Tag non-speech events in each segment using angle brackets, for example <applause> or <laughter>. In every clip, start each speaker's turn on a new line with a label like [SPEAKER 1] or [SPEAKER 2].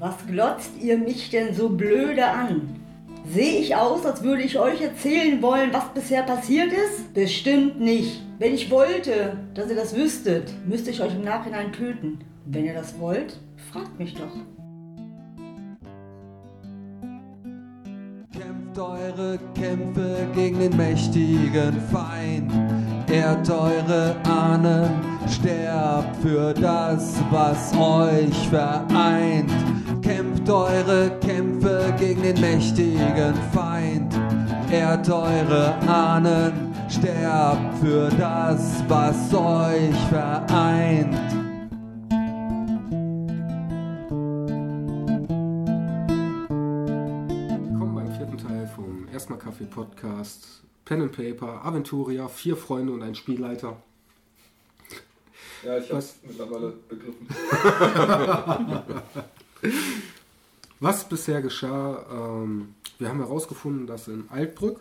[SPEAKER 1] Was glotzt ihr mich denn so blöde an? Sehe ich aus, als würde ich euch erzählen wollen, was bisher passiert ist? Bestimmt nicht. Wenn ich wollte, dass ihr das wüsstet, müsste ich euch im Nachhinein töten. Wenn ihr das wollt, fragt mich doch.
[SPEAKER 2] Kämpft eure Kämpfe gegen den mächtigen Feind. Ehrt eure Ahnen, sterbt für das, was euch vereint. Kämpft eure Kämpfe gegen den mächtigen Feind. Ehrt eure Ahnen, sterbt für das, was euch vereint.
[SPEAKER 3] Willkommen beim vierten Teil vom Erstmal Kaffee Podcast. Pen and Paper, Aventuria, vier Freunde und ein Spielleiter.
[SPEAKER 4] Ja, ich habe
[SPEAKER 3] Was?
[SPEAKER 4] mittlerweile begriffen. <laughs> <laughs>
[SPEAKER 3] Was bisher geschah, ähm, wir haben herausgefunden, dass in Altbrück,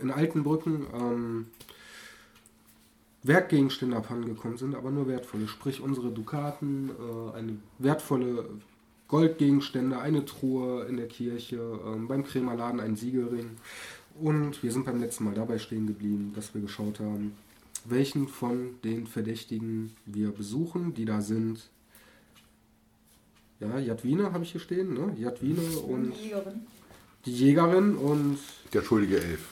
[SPEAKER 3] in Altenbrücken, ähm, Wertgegenstände abhandengekommen sind, aber nur wertvolle. Sprich, unsere Dukaten, äh, eine wertvolle Goldgegenstände, eine Truhe in der Kirche, ähm, beim Krämerladen ein Siegelring. Und wir sind beim letzten Mal dabei stehen geblieben, dass wir geschaut haben, welchen von den Verdächtigen wir besuchen, die da sind. Ja, Jadwine habe ich hier stehen, ne? Jadwine und die Jägerin und
[SPEAKER 5] Der schuldige Elf.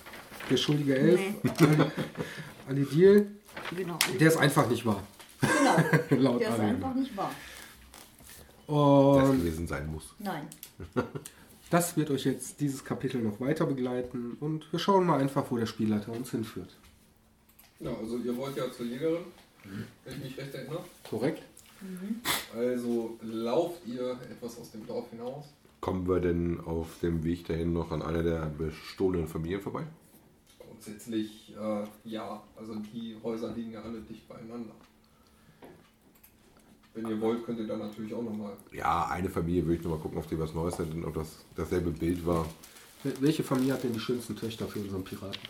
[SPEAKER 3] der schuldige Elf, Ali- <laughs> Alidil,
[SPEAKER 1] Genau.
[SPEAKER 3] der ist einfach nicht wahr.
[SPEAKER 1] Genau. <laughs>
[SPEAKER 3] Laut
[SPEAKER 1] Der ist
[SPEAKER 3] Ariel.
[SPEAKER 1] einfach nicht wahr.
[SPEAKER 5] Das
[SPEAKER 3] Und
[SPEAKER 5] gewesen sein muss.
[SPEAKER 1] Nein. <laughs>
[SPEAKER 3] das wird euch jetzt dieses Kapitel noch weiter begleiten und wir schauen mal einfach, wo der Spielleiter uns hinführt.
[SPEAKER 4] Ja, also ihr wollt ja zur Jägerin, wenn ich mich recht erinnere.
[SPEAKER 3] Korrekt?
[SPEAKER 4] Also lauft ihr etwas aus dem Dorf hinaus.
[SPEAKER 5] Kommen wir denn auf dem Weg dahin noch an einer der bestohlenen Familien vorbei?
[SPEAKER 4] Grundsätzlich äh, ja, also die Häuser liegen ja alle dicht beieinander. Wenn ihr wollt, könnt ihr dann natürlich auch nochmal.
[SPEAKER 5] Ja, eine Familie will ich noch mal gucken, ob die was Neues sind und ob das dasselbe Bild war.
[SPEAKER 3] Wel- Welche Familie hat denn die schönsten Töchter für unseren Piraten?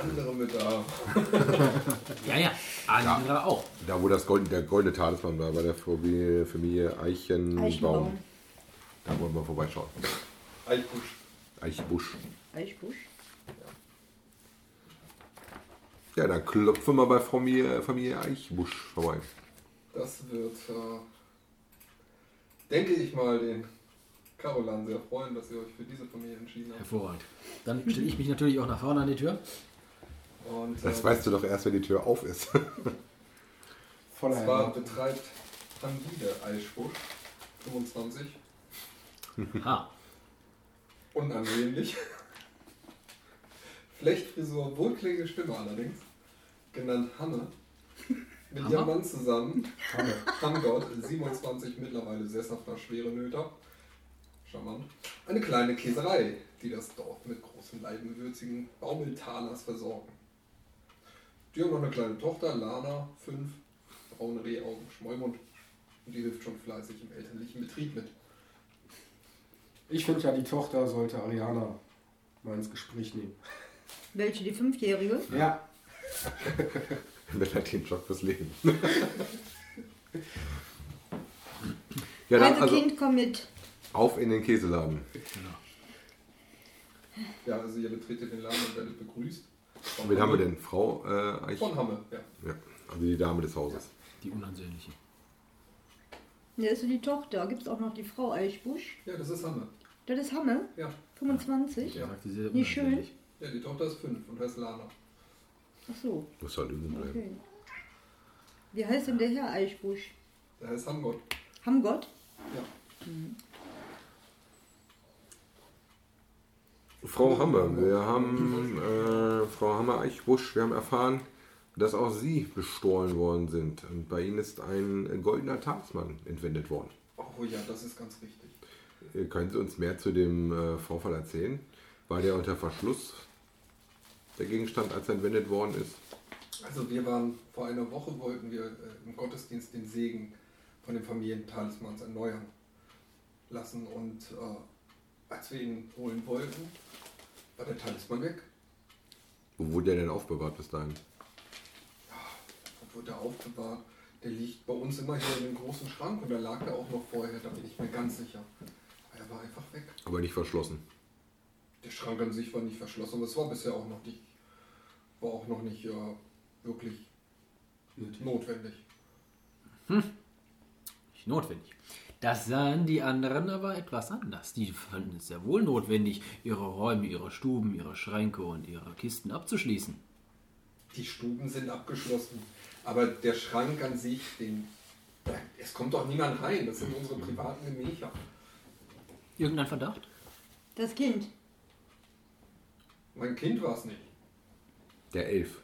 [SPEAKER 4] Andere mit da. <laughs> <laughs>
[SPEAKER 6] Ja, ja, andere auch.
[SPEAKER 5] Da, wo das Gold, der goldene Talisman war, bei der Familie, Familie Eichenbaum.
[SPEAKER 1] Eichenbaum.
[SPEAKER 5] Da wollen wir vorbeischauen.
[SPEAKER 4] Eichbusch.
[SPEAKER 5] Eichbusch.
[SPEAKER 1] Eichbusch.
[SPEAKER 5] Ja, dann klopfen wir bei Familie, Familie Eichbusch vorbei.
[SPEAKER 4] Das wird, äh, denke ich mal, den Carolan sehr freuen, dass ihr euch für diese Familie entschieden habt.
[SPEAKER 6] Hervorragend. Dann stelle ich mich natürlich auch nach vorne an die Tür.
[SPEAKER 4] Und
[SPEAKER 5] Das
[SPEAKER 4] äh,
[SPEAKER 5] weißt du doch erst, wenn die Tür auf ist. <laughs>
[SPEAKER 3] Voller
[SPEAKER 4] Und zwar betreibt Angide Eichbusch 25
[SPEAKER 6] Ha.
[SPEAKER 4] unansehnlich. <laughs> Flechtfrisur, wohlklingende Stimme allerdings. Genannt Hanne. Mit
[SPEAKER 6] Hammer?
[SPEAKER 4] ihrem Mann zusammen. Hamgott, 27 mittlerweile sesshafter Schwerenöter. Charmant. Eine kleine Käserei, die das Dorf mit großen leibenwürzigen Baumeltalers versorgen. Die haben noch eine kleine Tochter, Lana, 5, braune Rehaugen, Schmollmund. Und die hilft schon fleißig im elterlichen Betrieb mit.
[SPEAKER 3] Ich finde ja, die Tochter sollte Ariana mal ins Gespräch nehmen.
[SPEAKER 1] Welche? Die Fünfjährige?
[SPEAKER 3] Ja. <laughs>
[SPEAKER 5] Das hat den Schock fürs Leben. ja, dann
[SPEAKER 1] also,
[SPEAKER 5] also
[SPEAKER 1] Kind, komm mit.
[SPEAKER 5] auf in den Käseladen.
[SPEAKER 4] Ja, also ihr betretet den Laden und werdet begrüßt. Von
[SPEAKER 5] Wen haben wir denn? Frau äh, Eich?
[SPEAKER 4] Von Hamme, ja.
[SPEAKER 5] Ja, also die Dame des Hauses.
[SPEAKER 6] Die Unansehnliche.
[SPEAKER 1] Der ist so die Tochter. Gibt es auch noch die Frau Eichbusch?
[SPEAKER 4] Ja, das ist Hamme.
[SPEAKER 1] Das ist Hamme.
[SPEAKER 4] Ja.
[SPEAKER 1] 25.
[SPEAKER 6] Der sagte sehr
[SPEAKER 1] Nicht schön?
[SPEAKER 4] Ja, die Tochter ist 5 und heißt Lana.
[SPEAKER 1] Ach so.
[SPEAKER 5] Muss halt üben bleiben.
[SPEAKER 1] Okay. Wie heißt denn der Herr Eichbusch?
[SPEAKER 4] Der heißt Hamgott.
[SPEAKER 1] Hamgott?
[SPEAKER 4] Ja.
[SPEAKER 5] Frau Hammer, wir haben äh, Frau Hammer Eichbusch, wir haben erfahren, dass auch Sie bestohlen worden sind. Und bei Ihnen ist ein goldener Talisman entwendet worden.
[SPEAKER 4] Oh ja, das ist ganz richtig.
[SPEAKER 5] Äh, Können Sie uns mehr zu dem äh, Vorfall erzählen? War der unter Verschluss, der Gegenstand, als er entwendet worden ist?
[SPEAKER 4] Also wir waren vor einer Woche, wollten wir äh, im Gottesdienst den Segen von den Familientalismans erneuern lassen. Und äh, als wir ihn holen wollten, war der Talisman weg.
[SPEAKER 5] Wo wurde der denn aufbewahrt bis dahin?
[SPEAKER 4] Wo wurde er aufbewahrt? Der liegt bei uns immer hier in dem großen Schrank und da lag er auch noch vorher, da bin ich mir ganz sicher. Er war einfach weg.
[SPEAKER 5] Aber nicht verschlossen.
[SPEAKER 4] Der Schrank an sich war nicht verschlossen, aber es war bisher auch noch nicht, war auch noch nicht äh, wirklich notwendig.
[SPEAKER 6] Nicht notwendig. Das sahen die anderen aber etwas anders. Die fanden es sehr wohl notwendig, ihre Räume, ihre Stuben, ihre Schränke und ihre Kisten abzuschließen.
[SPEAKER 4] Die Stuben sind abgeschlossen, aber der Schrank an sich, den, es kommt doch niemand rein. Das sind unsere privaten Gemächer.
[SPEAKER 6] Irgendein Verdacht?
[SPEAKER 1] Das Kind.
[SPEAKER 4] Mein Kind war es nicht.
[SPEAKER 5] Der Elf.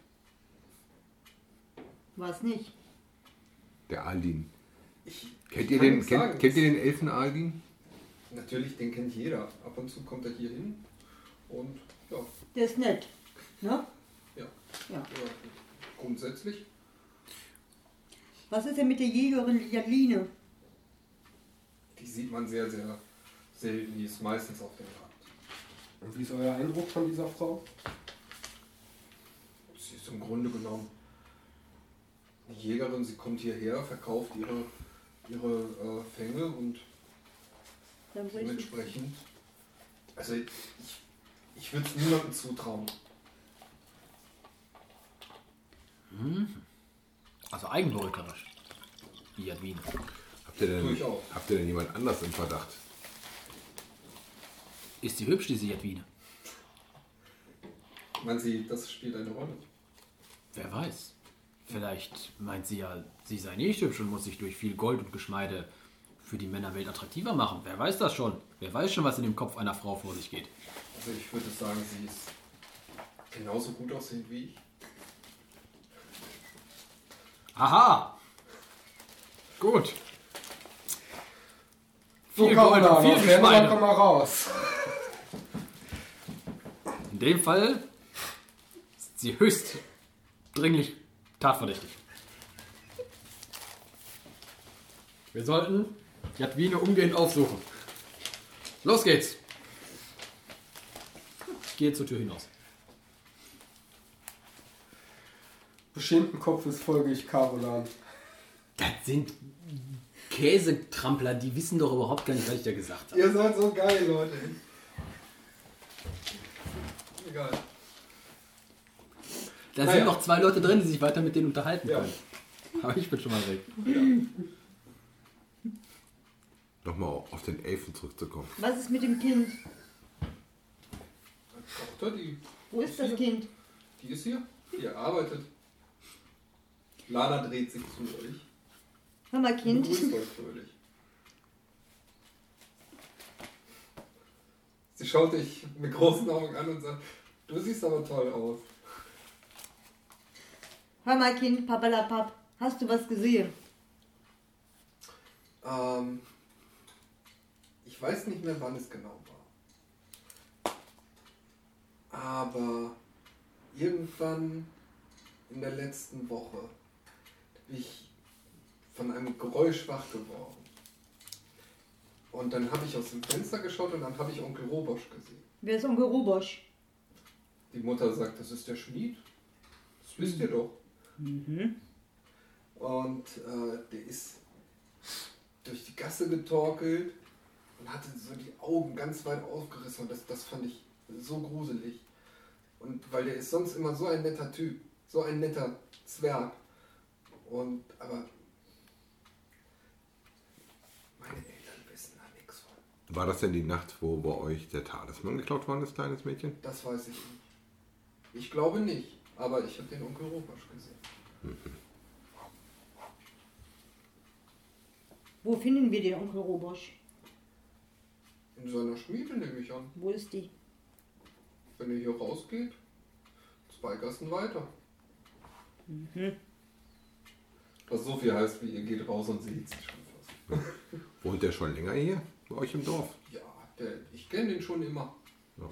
[SPEAKER 1] War es nicht.
[SPEAKER 5] Der Aldin.
[SPEAKER 4] Ich,
[SPEAKER 5] Kennt ihr, den, kennt, kennt ihr den Elfen Aldin?
[SPEAKER 4] Natürlich, den kennt jeder. Ab und zu kommt er hier hin und ja,
[SPEAKER 1] Der ist nett. Ne?
[SPEAKER 4] ja,
[SPEAKER 1] Ja.
[SPEAKER 4] grundsätzlich.
[SPEAKER 1] Was ist denn mit der Jägerin Jaline?
[SPEAKER 4] Die sieht man sehr, sehr selten. Die ist meistens auf dem Markt.
[SPEAKER 3] Und wie ist euer Eindruck von dieser Frau?
[SPEAKER 4] Sie ist im Grunde genommen eine Jägerin. Sie kommt hierher, verkauft ihre, ihre äh, Fänge und dementsprechend. Also ich, ich würde es niemandem zutrauen.
[SPEAKER 6] Also eigenbröterisch. Die Jadwin.
[SPEAKER 5] Habt ihr, denn,
[SPEAKER 4] Durchaus.
[SPEAKER 5] habt ihr denn jemand anders im Verdacht?
[SPEAKER 6] Ist sie hübsch, diese Jadwine?
[SPEAKER 4] Meinen Sie, das spielt eine Rolle?
[SPEAKER 6] Wer weiß. Vielleicht meint sie ja, sie sei nicht hübsch und muss sich durch viel Gold und Geschmeide für die Männerwelt attraktiver machen. Wer weiß das schon? Wer weiß schon, was in dem Kopf einer Frau vor sich geht?
[SPEAKER 4] Also ich würde sagen, sie ist genauso gut aussehend wie ich.
[SPEAKER 6] Aha! Gut.
[SPEAKER 3] So,
[SPEAKER 6] Viel Gold und viel Geschmeide.
[SPEAKER 3] komm mal raus.
[SPEAKER 6] In dem Fall ist sie höchst dringlich tatverdächtig. Wir sollten Jadwine umgehend aufsuchen. Los geht's! Ich gehe zur Tür hinaus.
[SPEAKER 3] Beschämten Kopfes folge ich Carolan.
[SPEAKER 6] Das sind Käsetrampler, die wissen doch überhaupt gar nicht, was ich da gesagt habe.
[SPEAKER 4] Ihr seid so geil, Leute. Egal.
[SPEAKER 6] Da
[SPEAKER 4] Naja.
[SPEAKER 6] sind noch zwei Leute drin, die sich weiter mit denen unterhalten
[SPEAKER 4] Ja.
[SPEAKER 6] können. Aber ich bin schon mal weg.
[SPEAKER 5] Nochmal auf den Elfen zurückzukommen.
[SPEAKER 1] Was ist mit dem Kind?
[SPEAKER 4] Tochter, die,
[SPEAKER 1] Wo ist das Kind?
[SPEAKER 4] die ist hier. Die arbeitet. Lana dreht sich zu euch.
[SPEAKER 1] Hör mal, Kind.
[SPEAKER 4] Begrüßt euch fröhlich. Sie schaut dich mit großen Augen an und sagt, du siehst aber toll aus.
[SPEAKER 1] Hör mal, Kind, Papalapap. Hast du was gesehen?
[SPEAKER 4] Ähm, ich weiß nicht mehr, wann es genau war. Aber irgendwann in der letzten Woche bin ich von einem Geräusch wach geworden. Und dann habe ich aus dem Fenster geschaut und dann habe ich Onkel Robosch gesehen.
[SPEAKER 1] Wer ist Onkel Robosch?
[SPEAKER 4] Die Mutter sagt, das ist der Schmied. Das wisst ihr doch. Und äh, der ist durch die Gasse getorkelt und hatte so die Augen ganz weit aufgerissen. Und das, das fand ich so gruselig. Und weil der ist sonst immer so ein netter Typ, so ein netter Zwerg. Und aber meine Eltern wissen da nichts von.
[SPEAKER 5] War das denn die Nacht, wo bei euch der Talisman geklaut worden ist, kleines Mädchen?
[SPEAKER 4] Das weiß ich nicht. Ich glaube nicht, aber ich habe den Onkel Robasch gesehen.
[SPEAKER 1] Wo finden wir den Onkel Robosch?
[SPEAKER 4] In seiner Schmiede nehme ich an.
[SPEAKER 1] Wo ist die?
[SPEAKER 4] Wenn ihr hier rausgeht, zwei Gassen weiter. Was so viel heißt, wie ihr geht raus und seht sie schon fast. <laughs>
[SPEAKER 5] Wohnt der schon länger hier bei euch im Dorf?
[SPEAKER 4] Ja, der, ich kenne den schon immer.
[SPEAKER 5] Ja.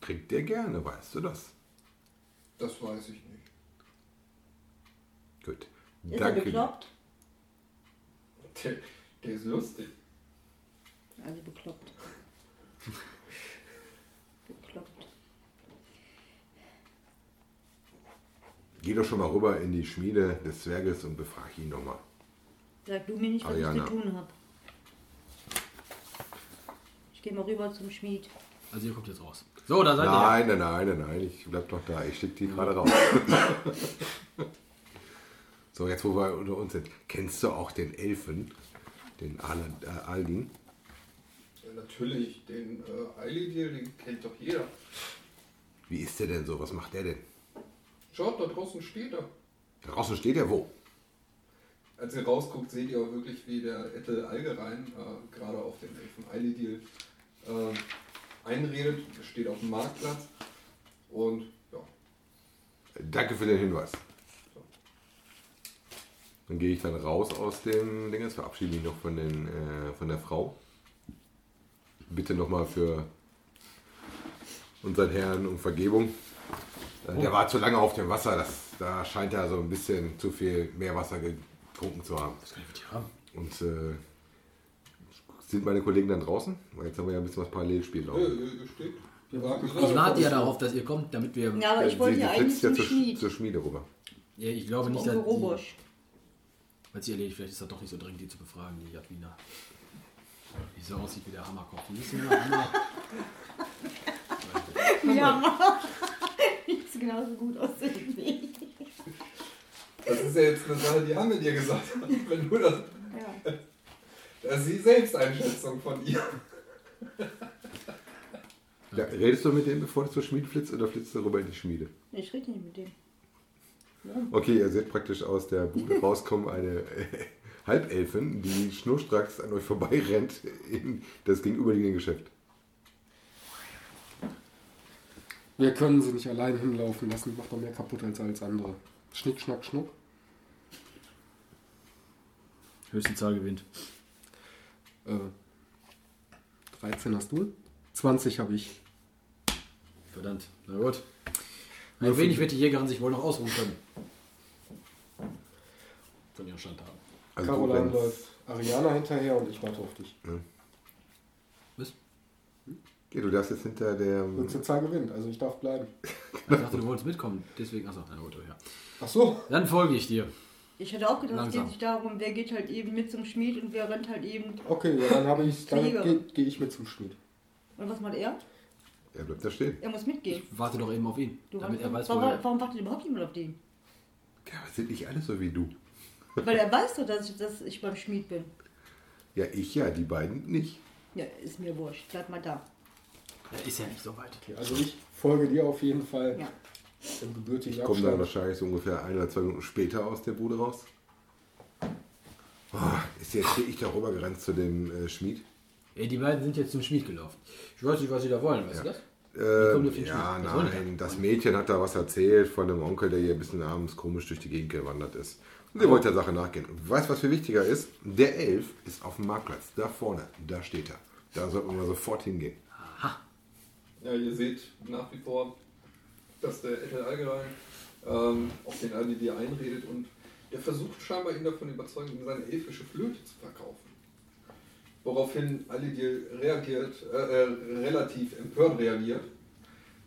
[SPEAKER 5] Trinkt der gerne, weißt du das?
[SPEAKER 4] Das weiß ich nicht.
[SPEAKER 5] Gut.
[SPEAKER 1] Ist er
[SPEAKER 5] Danke.
[SPEAKER 1] bekloppt?
[SPEAKER 4] Der, der ist lustig.
[SPEAKER 1] Also bekloppt. <laughs> bekloppt.
[SPEAKER 5] geh doch schon mal rüber in die Schmiede des Zwerges und befrag ihn nochmal.
[SPEAKER 1] Sag du mir nicht, was
[SPEAKER 5] Ariana.
[SPEAKER 1] ich zu tun habe. Ich gehe mal rüber zum Schmied.
[SPEAKER 6] Also ihr kommt jetzt raus. So, da seid ihr.
[SPEAKER 5] Nein, nein, nein, nein, nein, ich bleib doch da. Ich schicke die gerade raus. <laughs> so, jetzt wo wir unter uns sind. Kennst du auch den Elfen? Den Al äh, Aldin?
[SPEAKER 4] Ja, natürlich, den äh, Eilidir, den kennt doch jeder.
[SPEAKER 5] Wie ist der denn so? Was macht der denn?
[SPEAKER 4] Schaut, da draußen steht er.
[SPEAKER 5] Da draußen steht er wo?
[SPEAKER 4] Als ihr rausguckt, seht ihr auch wirklich, wie der Ettel Allgerein äh, gerade auf den Elfen Eilidil äh, einredet. Steht auf dem Marktplatz und ja,
[SPEAKER 5] Danke für den Hinweis. Dann gehe ich dann raus aus dem Ding. Jetzt verabschiede mich noch von, den, äh, von der Frau. Bitte nochmal für unseren Herrn um Vergebung. Äh, Der war zu lange auf dem Wasser. Das, da scheint er so ein bisschen zu viel Meerwasser getrunken zu haben.
[SPEAKER 6] Was kann ich mit dir haben?
[SPEAKER 5] Und äh, sind meine Kollegen dann draußen? Weil jetzt haben wir ja ein bisschen was Parallelspiel
[SPEAKER 4] äh,
[SPEAKER 5] laufen.
[SPEAKER 4] ihr, steht.
[SPEAKER 3] Wir warten
[SPEAKER 6] Ich warte ja darauf, dass ihr kommt, damit wir.
[SPEAKER 1] Ja, aber ich wollte ja eigentlich
[SPEAKER 5] ja
[SPEAKER 1] zum
[SPEAKER 5] zur,
[SPEAKER 1] Schmied.
[SPEAKER 5] zur Schmiede rüber.
[SPEAKER 6] Ja, ich glaube nicht, dass. Die,
[SPEAKER 1] Robosch.
[SPEAKER 6] weil sie erledigt, vielleicht ist das doch nicht so dringend, die zu befragen, die Jadwina. Wie so aussieht wie der Hammerkopf. Wie ist denn der Hammer?
[SPEAKER 1] Ja, sieht genauso gut aus wie ich.
[SPEAKER 4] Das ist ja jetzt eine Sache, die haben wir dir gesagt. Wenn du das.
[SPEAKER 1] Ja.
[SPEAKER 4] Das ist die Selbsteinschätzung von ihr.
[SPEAKER 5] Ja, redest du mit dem, bevor du zur Schmiede flitzt, oder flitzt du rüber in die Schmiede?
[SPEAKER 1] Ich rede nicht mit dem.
[SPEAKER 5] Okay, ihr seht praktisch aus der Bude <laughs> rauskommen eine äh, Halbelfin, die schnurstracks an euch vorbeirennt in das gegenüberliegende Geschäft.
[SPEAKER 3] Wir können sie nicht allein hinlaufen lassen, macht doch mehr kaputt als alles andere. Schnick, schnack, schnuck.
[SPEAKER 6] Höchste Zahl gewinnt.
[SPEAKER 3] Äh, 13 hast du? 20 habe ich.
[SPEAKER 6] Verdammt. Na gut. Ein wenig wird die Jägerin sich wohl noch ausruhen können. Von ihrem Stand haben.
[SPEAKER 5] Also
[SPEAKER 3] Caroline läuft Ariana hinterher und ich warte auf dich.
[SPEAKER 6] Was?
[SPEAKER 5] Okay, du darfst jetzt hinter der.
[SPEAKER 3] Und zur Zahl gewinnt, also ich darf bleiben.
[SPEAKER 6] Ich dachte, du wolltest mitkommen. Deswegen, achso, na gut, ja.
[SPEAKER 3] Ach so.
[SPEAKER 6] Dann folge ich dir.
[SPEAKER 1] Ich hätte auch gedacht, es
[SPEAKER 6] Langsam.
[SPEAKER 1] geht sich darum, wer geht halt eben mit zum Schmied und wer rennt halt eben.
[SPEAKER 3] Okay, ja, dann habe ich, dann gehe geh ich mit zum Schmied.
[SPEAKER 1] Und was macht er?
[SPEAKER 5] Er bleibt da stehen.
[SPEAKER 1] Er muss mitgehen.
[SPEAKER 6] Warte doch eben auf ihn.
[SPEAKER 1] Du,
[SPEAKER 6] damit er weiß, wo
[SPEAKER 1] warum,
[SPEAKER 6] er...
[SPEAKER 1] warum wartet überhaupt jemand auf den?
[SPEAKER 5] Ja, aber sind nicht alle so wie du.
[SPEAKER 1] Weil er weiß doch, dass ich, dass ich beim Schmied bin.
[SPEAKER 5] Ja, ich ja, die beiden nicht.
[SPEAKER 1] Ja, ist mir wurscht. Bleib mal da.
[SPEAKER 6] Er ist ja nicht so weit.
[SPEAKER 3] Okay, also ich folge dir auf jeden Fall
[SPEAKER 1] Ja.
[SPEAKER 3] Im gebürtigen
[SPEAKER 5] Ich komme dann wahrscheinlich so ungefähr ein oder zwei Minuten später aus der Bude raus. Oh, ist jetzt wirklich da rüber gerannt zu dem äh, Schmied?
[SPEAKER 6] Ey, die beiden sind jetzt zum Schmied gelaufen. Ich weiß nicht, was sie da wollen, weißt
[SPEAKER 5] Ja.
[SPEAKER 6] du das?
[SPEAKER 5] Äh,
[SPEAKER 6] den
[SPEAKER 5] ja, nein,
[SPEAKER 6] da?
[SPEAKER 5] das Mädchen hat da was erzählt von einem Onkel, der hier ein bisschen abends komisch durch die Gegend gewandert ist. Und sie wollte der Sache nachgehen. Und weißt du, was viel wichtiger ist? Der Elf ist auf dem Marktplatz, da vorne, da steht er. Da sollten wir mal sofort hingehen.
[SPEAKER 4] Ja, ihr seht nach wie vor, dass der Ettel Allgerein ähm, auf den Alidir einredet und der versucht scheinbar ihn davon überzeugen, ihm seine elfische Flöte zu verkaufen. Woraufhin Alidir reagiert, äh, äh, relativ empört reagiert.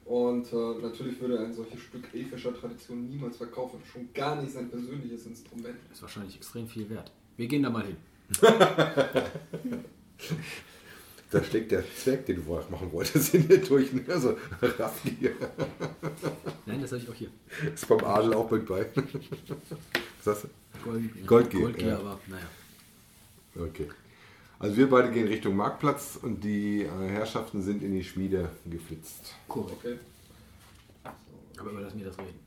[SPEAKER 4] Und äh, natürlich würde er ein solches Stück elfischer Tradition niemals verkaufen. Schon gar nicht sein persönliches Instrument.
[SPEAKER 6] Ist wahrscheinlich extrem viel wert. Wir gehen da mal hin. <laughs>
[SPEAKER 5] Da schlägt der Zwerg, den du vorher machen wolltest, in dir durch. ne? Also, Raffgier.
[SPEAKER 6] Nein, das habe ich auch hier.
[SPEAKER 5] Ist beim Adel auch mit bei. Was hast du?
[SPEAKER 6] Gold,
[SPEAKER 5] Goldgier,
[SPEAKER 6] Goldgier,
[SPEAKER 5] ja.
[SPEAKER 6] aber naja.
[SPEAKER 5] Okay. Also wir beide gehen Richtung Marktplatz und die äh, Herrschaften sind in die Schmiede geflitzt.
[SPEAKER 3] Korrekt.
[SPEAKER 4] Okay.
[SPEAKER 6] Aber überlass mir das reden.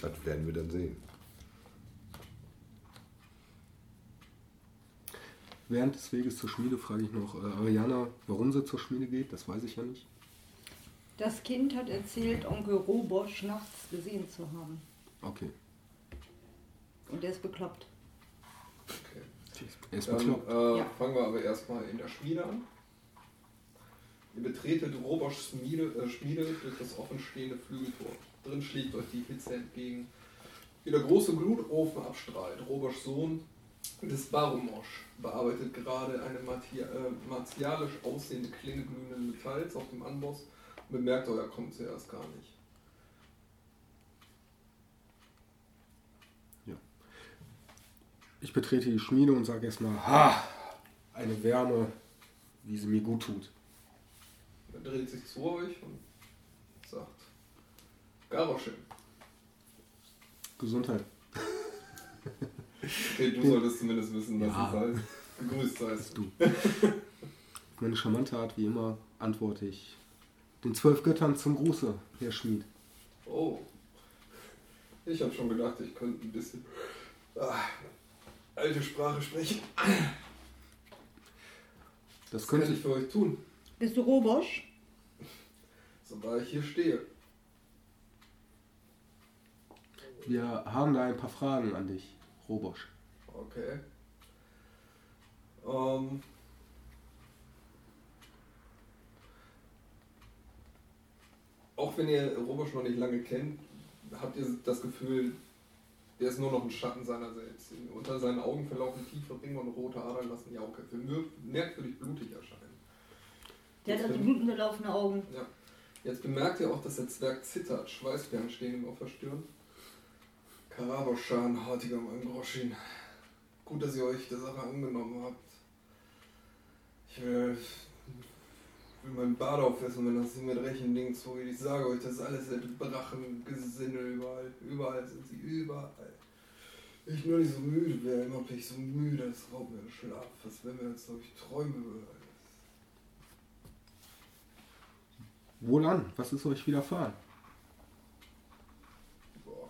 [SPEAKER 5] Das werden wir dann sehen.
[SPEAKER 3] Während des Weges zur Schmiede frage ich noch äh, Ariana, warum sie zur Schmiede geht. Das weiß ich ja nicht.
[SPEAKER 1] Das Kind hat erzählt, Onkel Robosch nachts gesehen zu haben.
[SPEAKER 3] Okay.
[SPEAKER 1] Und der ist bekloppt.
[SPEAKER 4] okay.
[SPEAKER 3] Er ist
[SPEAKER 4] Dann
[SPEAKER 3] bekloppt.
[SPEAKER 4] äh,
[SPEAKER 1] Ja.
[SPEAKER 4] fangen wir aber erstmal in der Schmiede an. Ihr betretet Roboschs Schmiede, äh, Schmiede durch das offenstehende Flügeltor. Drin schlägt euch die Hitze entgegen, wie der große Glutofen abstrahlt. Roboschs Sohn das Baromosch bearbeitet gerade eine martia, äh, martialisch aussehende Klinge glühenden Metalls auf dem Anboss und bemerkt oh, euer kommt zuerst gar nicht. Ja.
[SPEAKER 3] Ich betrete die Schmiede und sage erstmal, ha, eine Wärme, wie sie mir gut tut.
[SPEAKER 4] Er dreht sich zu euch und sagt, Garoschen.
[SPEAKER 3] Gesundheit. <laughs>
[SPEAKER 4] Okay, du solltest zumindest wissen, was
[SPEAKER 6] Ja.
[SPEAKER 4] es heißt. Gegrüßt heißt.
[SPEAKER 3] Du. <laughs> Meine charmante Art, wie immer, antworte ich den zwölf Göttern zum Gruße, Herr Schmied.
[SPEAKER 4] Oh. Ich habe schon gedacht, ich könnte ein bisschen ah, alte Sprache sprechen.
[SPEAKER 3] Das könnte
[SPEAKER 4] ich. für euch tun,
[SPEAKER 1] Bist du Robosch?
[SPEAKER 4] sobald ich hier stehe?
[SPEAKER 3] Wir haben da ein paar Fragen an dich, Robosch.
[SPEAKER 4] Okay. Ähm. Auch wenn ihr Robosch noch nicht lange kennt, habt ihr das Gefühl, der ist nur noch ein Schatten seiner selbst. Unter seinen Augen verlaufen tiefe Ringe und rote Adern lassen Jauköpfe mer- merkwürdig blutig erscheinen.
[SPEAKER 1] Der hat also blutunterlaufene Augen.
[SPEAKER 4] Ja. Jetzt bemerkt ihr auch, dass der Zwerg zittert. Schweißperlen stehen ihm auf der Stirn. Karaboschan, hartiger Mann Groschin. Gut, dass ihr euch der Sache angenommen habt. Ich will, will meinen Bart aufessen, wenn das mit rechten Dingen zugeht. Ich sage euch, das ist alles Drachengesinne überall. Überall sind sie, überall. Ich nur nicht so müde wäre, immer bin ich so müde, es raubt mir den Schlaf. Was wenn wir jetzt, glaube ich, träume würden.
[SPEAKER 3] Wohlan, was ist euch widerfahren?
[SPEAKER 4] Boah.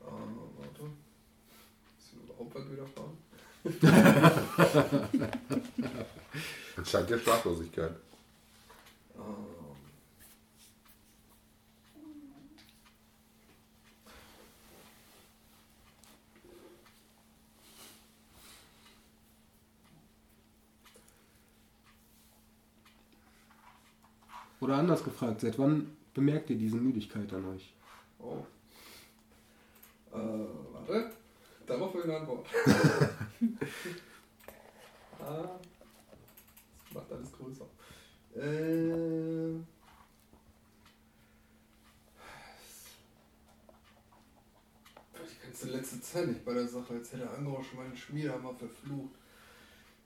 [SPEAKER 4] Ah, warte. Ist mir überhaupt was widerfahren? <laughs>
[SPEAKER 5] Anscheinend der Schlaflosigkeit.
[SPEAKER 4] Ähm.
[SPEAKER 3] Oder anders gefragt, seit wann bemerkt ihr diese Müdigkeit an euch?
[SPEAKER 4] Oh. Äh, warte. Darauf will ich eine Antwort. <laughs> ah. Das macht alles größer. Äh. Ich kann es die letzte Zeit nicht bei der Sache, als hätte Angrosch meinen Schmiedehammer verflucht.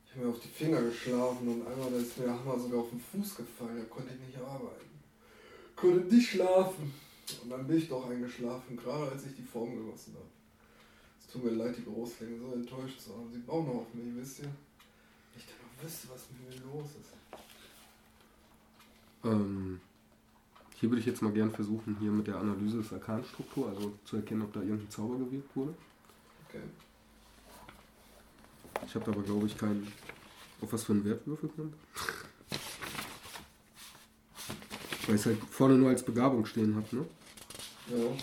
[SPEAKER 4] Ich habe mir auf die Finger geschlafen und einmal da ist mir der Hammer sogar auf den Fuß gefallen, da konnte ich nicht arbeiten. Konnte nicht schlafen. Und dann bin ich doch eingeschlafen, gerade als ich die Form gegossen habe. Tut mir leid, die Großlinge so enttäuscht zu haben. Sie bauen noch auf mich, wisst ihr? Ich dann noch wüsste, was mit mir los ist.
[SPEAKER 3] Ähm, hier würde ich jetzt mal gern versuchen, hier mit der Analyse des Arkanstruktur, also zu erkennen, ob da irgendein Zauber gewirkt wurde.
[SPEAKER 4] Okay.
[SPEAKER 3] Ich habe aber, glaube ich, keinen. Auf was für einen Wert würfelt man? Weil ich es halt vorne nur als Begabung stehen habe, ne?
[SPEAKER 4] Ja.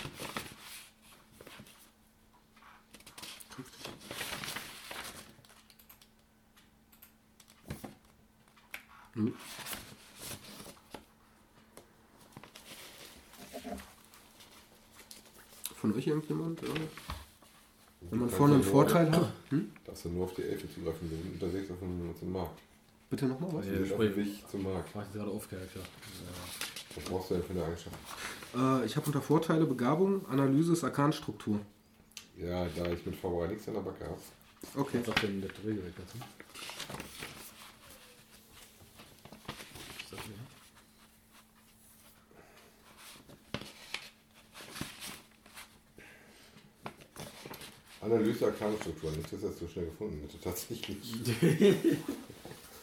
[SPEAKER 3] Nö. Von euch irgendjemand? Ja. Wenn man vorne einen
[SPEAKER 5] ja
[SPEAKER 3] Vorteil hat. <coughs> Hm?
[SPEAKER 5] Darfst du nur auf die Elfe zugreifen, wir sind unterwegs auf dem, zum Markt.
[SPEAKER 3] Bitte nochmal was?
[SPEAKER 6] Ja,
[SPEAKER 5] auf dem Weg zum Markt.
[SPEAKER 6] Mach ich gerade auf, Charakter.
[SPEAKER 5] Was brauchst du denn für eine Eigenschaft?
[SPEAKER 3] Äh, ich habe unter Vorteile Begabung, Analyse des Arkanstruktur.
[SPEAKER 5] Ja, da ich mit Vorbereitung nichts an der Backe habe.
[SPEAKER 3] Okay.
[SPEAKER 6] Was sagt denn der Regelwerk dazu?
[SPEAKER 5] Analyse Arkanstruktur. Nicht, dass er es so schnell gefunden hätte. Tatsächlich.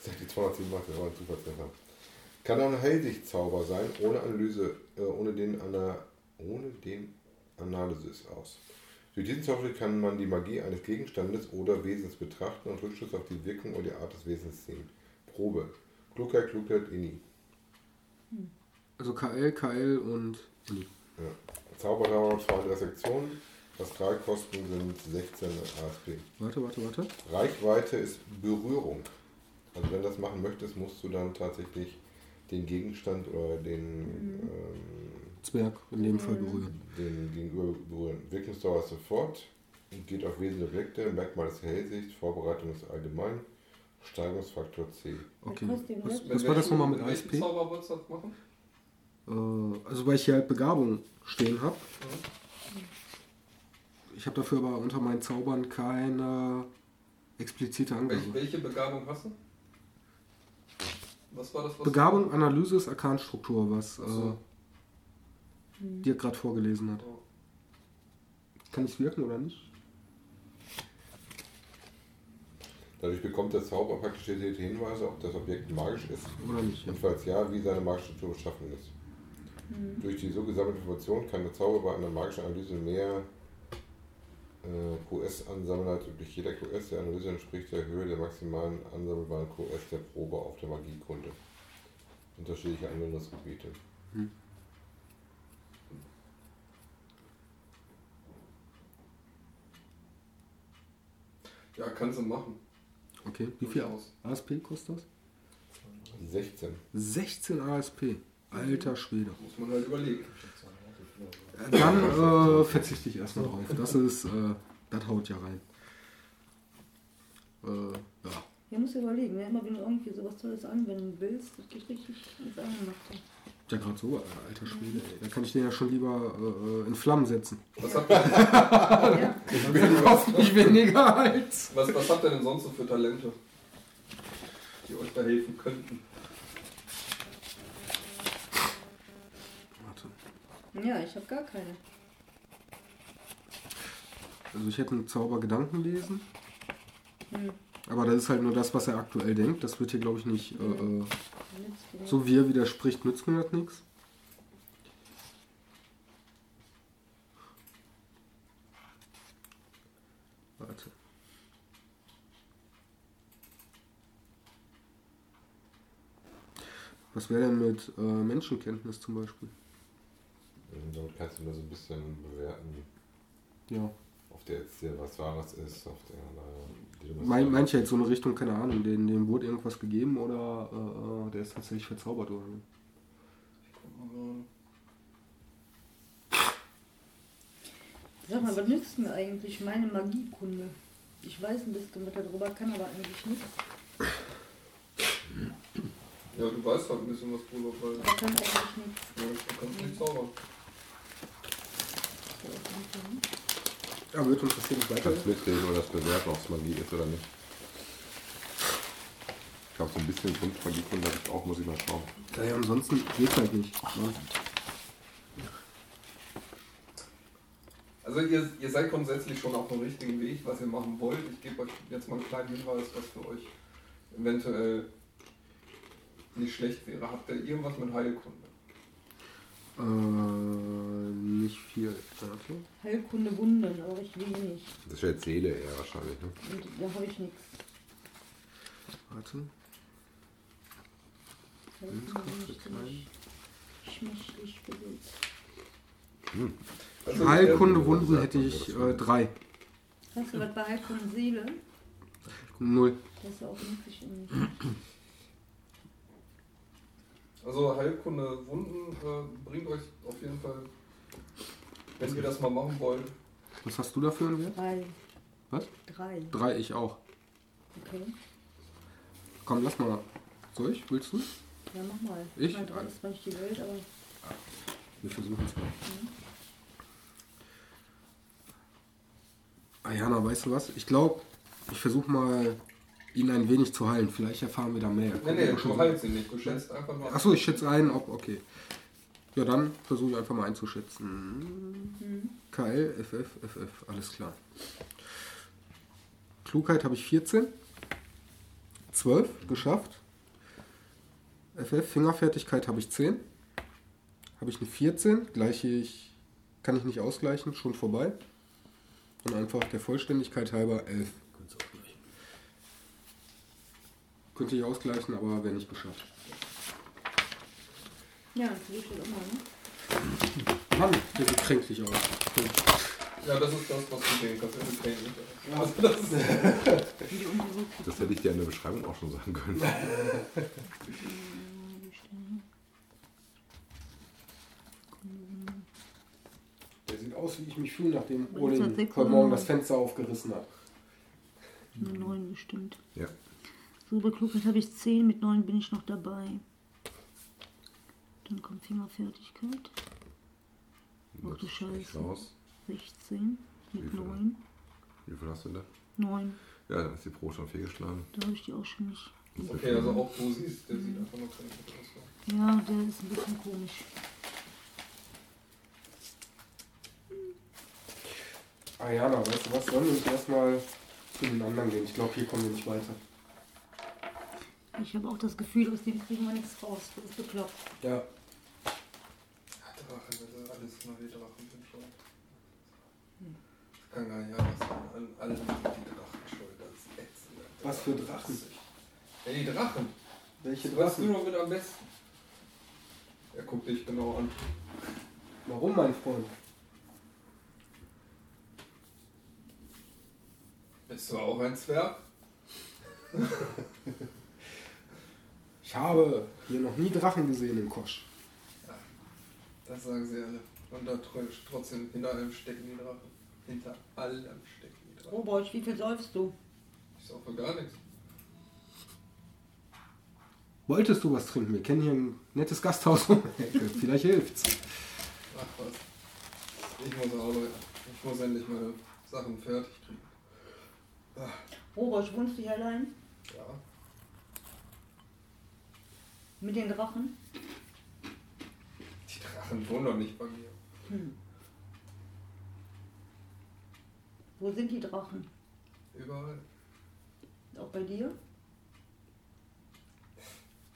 [SPEAKER 5] Sagt <laughs> die 210 macht, aber ein Zufallstreffer. Kann auch ein Hellsichtzauber sein, ohne Analyse, äh, ohne den, Ana, ohne den Analysis aus. Durch diesen Zauber kann man die Magie eines Gegenstandes oder Wesens betrachten und Rückschluss auf die Wirkung oder die Art des Wesens ziehen. Probe. Klugheit, Klugheit, Inni.
[SPEAKER 3] Also KL, KL und Inni.
[SPEAKER 5] Ja. Zauberer 32 Sektionen. Astralkosten sind 16 ASP.
[SPEAKER 3] Warte, warte, warte.
[SPEAKER 5] Reichweite ist Berührung. Also wenn du das machen möchtest, musst du dann tatsächlich den Gegenstand oder den,
[SPEAKER 3] Zwerg in dem Fall berühren.
[SPEAKER 5] ähm, den Gegenüber berühren. Wirkungsdauer ist sofort und geht auf wesentliche Objekte. Merkmal ist Hellsicht, Vorbereitung ist allgemein, Steigerungsfaktor C.
[SPEAKER 3] Okay.
[SPEAKER 1] Was
[SPEAKER 3] Was, war das nochmal mit ASP?
[SPEAKER 4] Zauber wolltest du das machen?
[SPEAKER 3] Äh, also weil ich hier halt Begabung stehen habe, Ich habe dafür aber unter meinen Zaubern keine explizite Angabe.
[SPEAKER 4] Welche, welche Begabung hast du? Was war das? Was
[SPEAKER 3] Begabung, Analyse ist Arkanstruktur, was
[SPEAKER 4] Ach so.
[SPEAKER 3] äh, dir gerade vorgelesen hat.
[SPEAKER 4] Oh.
[SPEAKER 3] Kann ich wirken oder nicht?
[SPEAKER 5] Dadurch bekommt der Zauber praktisch detaillierte Hinweise, ob das Objekt magisch ist
[SPEAKER 3] Oder nicht? Ja.
[SPEAKER 5] und falls ja, wie seine magische Struktur beschaffen ist. Durch die so gesammelte Information kann der Zauber bei einer magischen Analyse mehr äh, QS ansammeln als üblich. Jeder QS der Analyse entspricht der Höhe der maximalen ansammelbaren QS der Probe auf der Magiekunde. Unterschiedliche Anwendungsgebiete.
[SPEAKER 4] Ja, kannst du machen.
[SPEAKER 3] Okay, wie viel
[SPEAKER 4] Durchaus.
[SPEAKER 3] ASP kostet das?
[SPEAKER 5] 16.
[SPEAKER 3] 16 ASP. Alter Schwede.
[SPEAKER 4] Muss man halt überlegen.
[SPEAKER 3] Dann äh, verzichte ich erstmal drauf. Das ist, äh, das haut ja rein. Äh, ja.
[SPEAKER 1] Hier musst du überlegen, ne? immer wenn du irgendwie sowas Tolles anwenden willst, das geht richtig ins Angemachte.
[SPEAKER 3] Ja, gerade so, äh, alter Schwede. ey. Da kann ich den ja schon lieber äh, in Flammen setzen.
[SPEAKER 4] Was habt, ihr, <laughs>
[SPEAKER 1] Ja. <laughs>
[SPEAKER 3] Hoffentlich weniger als.
[SPEAKER 4] was, was habt ihr denn sonst so für Talente, die euch da helfen könnten?
[SPEAKER 3] Warte.
[SPEAKER 1] Ja, ich habe gar keine.
[SPEAKER 3] Also ich hätte einen Zauber Gedanken lesen.
[SPEAKER 1] Hm.
[SPEAKER 3] Aber das ist halt nur das, was er aktuell denkt. Das wird hier, glaube ich, nicht. Äh, äh,
[SPEAKER 1] Nützt dir
[SPEAKER 3] so wie er widerspricht, nützt mir das nichts. Warte. Was wäre denn mit äh, Menschenkenntnis zum Beispiel?
[SPEAKER 5] Und damit kannst du nur so ein bisschen bewerten,
[SPEAKER 3] Ja.
[SPEAKER 5] auf der jetzt der was Wahres ist, auf der, du
[SPEAKER 3] Mein, manche jetzt so eine Richtung, keine Ahnung, denen, denen wurde irgendwas gegeben oder äh, äh, der ist tatsächlich verzaubert oder nicht.
[SPEAKER 1] Sag mal, was nützt mir eigentlich meine Magiekunde? Ich weiß ein bisschen was darüber, kann aber eigentlich nicht.
[SPEAKER 4] Ja, du weißt halt ein bisschen was drüber, weil
[SPEAKER 1] Aber kann eigentlich nichts.
[SPEAKER 4] ja, du kannst nicht zaubern.
[SPEAKER 3] Ja, wird uns interessieren, wie es
[SPEAKER 5] kannst mitreden oder das bewerten, ob es Magie ist oder nicht. Ich glaube, so ein bisschen Grundmagiekunde habe ich auch, muss ich mal schauen.
[SPEAKER 3] Ja, ja, ansonsten geht's halt nicht. Ne?
[SPEAKER 4] Also ihr, ihr seid grundsätzlich schon auf dem richtigen Weg, was ihr machen wollt. Ich gebe euch jetzt mal einen kleinen Hinweis, was für euch eventuell nicht schlecht wäre. Habt ihr irgendwas mit Heilkunde?
[SPEAKER 3] Äh, nicht viel. Warte.
[SPEAKER 1] Heilkunde Wunden, aber recht wenig.
[SPEAKER 5] Das ist ja jetzt Seele eher wahrscheinlich. Ne?
[SPEAKER 1] Und da habe ich nichts.
[SPEAKER 3] Warte.
[SPEAKER 1] Ich schmächtig gewählt.
[SPEAKER 4] Also,
[SPEAKER 3] Heilkunde Wunden hätte ich äh, drei.
[SPEAKER 1] Hast du was bei Heilkunde Seele?
[SPEAKER 3] Null.
[SPEAKER 1] Das ist auch in <clears throat>
[SPEAKER 4] Also Heilkunde Wunden äh, bringt euch auf jeden Fall, wenn ihr das mal machen wollt.
[SPEAKER 3] Was hast du dafür?
[SPEAKER 1] Drei.
[SPEAKER 3] Was?
[SPEAKER 1] Drei.
[SPEAKER 3] Drei, ich auch.
[SPEAKER 1] Okay.
[SPEAKER 3] Komm, lass mal. Soll ich? Willst du?
[SPEAKER 1] Ja, mach mal.
[SPEAKER 3] Ich?
[SPEAKER 1] Mal drei ist zwar nicht die Welt, aber
[SPEAKER 3] Wir versuchen es mal. Ayana, weißt du was? Ich glaube, ich versuche mal, ihn ein wenig zu heilen. Vielleicht erfahren wir da mehr.
[SPEAKER 4] Nee, nee, du heilst sie nicht. Du schätzt einfach mal.
[SPEAKER 3] Achso, ich schätze ein, ob. Okay. Ja, dann versuche ich einfach mal einzuschätzen. KL, FF, FF, alles klar. Klugheit habe ich 14. 12 geschafft. FF, Fingerfertigkeit habe ich 10. Habe ich eine 14, gleiche ich, kann ich nicht ausgleichen, schon vorbei. Und einfach der Vollständigkeit halber 11.
[SPEAKER 6] Kannst du auch gleich.
[SPEAKER 3] Könnte ich ausgleichen, aber wäre nicht geschafft.
[SPEAKER 1] ja, das jetzt auch mal, ne?
[SPEAKER 3] Mann, der sieht kränklich aus.
[SPEAKER 4] Ja, das ist das, was du. <laughs> Also das ist,
[SPEAKER 1] Wie die untersucht.
[SPEAKER 5] Das hätte ich dir in der Beschreibung auch schon sagen können.
[SPEAKER 3] Der sieht aus, wie ich mich fühle, nachdem Olin heute Morgen das Fenster aufgerissen hat.
[SPEAKER 1] Nur neun bestimmt.
[SPEAKER 5] Ja.
[SPEAKER 1] So, bei Klugheit habe ich 10, mit 9 bin ich noch dabei. Dann kommt Fingerfertigkeit. Ach du Scheiße.
[SPEAKER 5] raus.
[SPEAKER 1] 16.
[SPEAKER 5] Wie viel?
[SPEAKER 1] Neun.
[SPEAKER 5] Wie viel hast du da?
[SPEAKER 1] Neun.
[SPEAKER 5] Ja, dann ist die Pro schon fehlgeschlagen.
[SPEAKER 1] Da habe ich die auch schon nicht.
[SPEAKER 4] Okay,
[SPEAKER 5] ja
[SPEAKER 4] also auch wo siehst, der sieht einfach nur kränklich aus.
[SPEAKER 1] Ja, der ist ein bisschen komisch.
[SPEAKER 3] Ariana, weißt du was? Sollen wir nicht erstmal zu den anderen gehen? Ich glaube, hier kommen wir nicht weiter.
[SPEAKER 1] Ich habe auch das Gefühl, aus dem kriegen wir nichts raus. Das ist bekloppt.
[SPEAKER 3] Ja.
[SPEAKER 4] Ja, Drachen, das ist alles neue Drachen sind schon. Das kann gar nicht anders sein. An allen sind die Drachen schuld. Das ist ätzend.
[SPEAKER 3] Was für Drachen?
[SPEAKER 4] Ja, die Drachen.
[SPEAKER 3] Welche
[SPEAKER 4] Du weißt du
[SPEAKER 3] Drachen?
[SPEAKER 4] noch mit am besten. Er guckt dich genau an.
[SPEAKER 3] Warum, mein Freund?
[SPEAKER 4] Bist du auch ein Zwerg? <laughs>
[SPEAKER 3] Ich habe hier noch nie Drachen gesehen im Kosch.
[SPEAKER 4] Das sagen sie alle. Und da tr- trotzdem hinter allem stecken die Drachen. Hinter allem stecken die Drachen.
[SPEAKER 1] Roboch, wie viel säufst du?
[SPEAKER 4] Ich sag für gar nichts.
[SPEAKER 3] Wolltest du was trinken? Wir kennen hier ein nettes Gasthaus um. <laughs> Vielleicht hilft's.
[SPEAKER 4] Ach was. Ich muss arbeiten. Ich muss endlich meine Sachen fertig kriegen.
[SPEAKER 1] Roboch, wohnst du hier allein?
[SPEAKER 4] Ja.
[SPEAKER 1] Mit den Drachen?
[SPEAKER 4] Die Drachen wohnen doch nicht bei mir.
[SPEAKER 1] Wo sind die Drachen?
[SPEAKER 4] Überall.
[SPEAKER 1] Auch bei dir?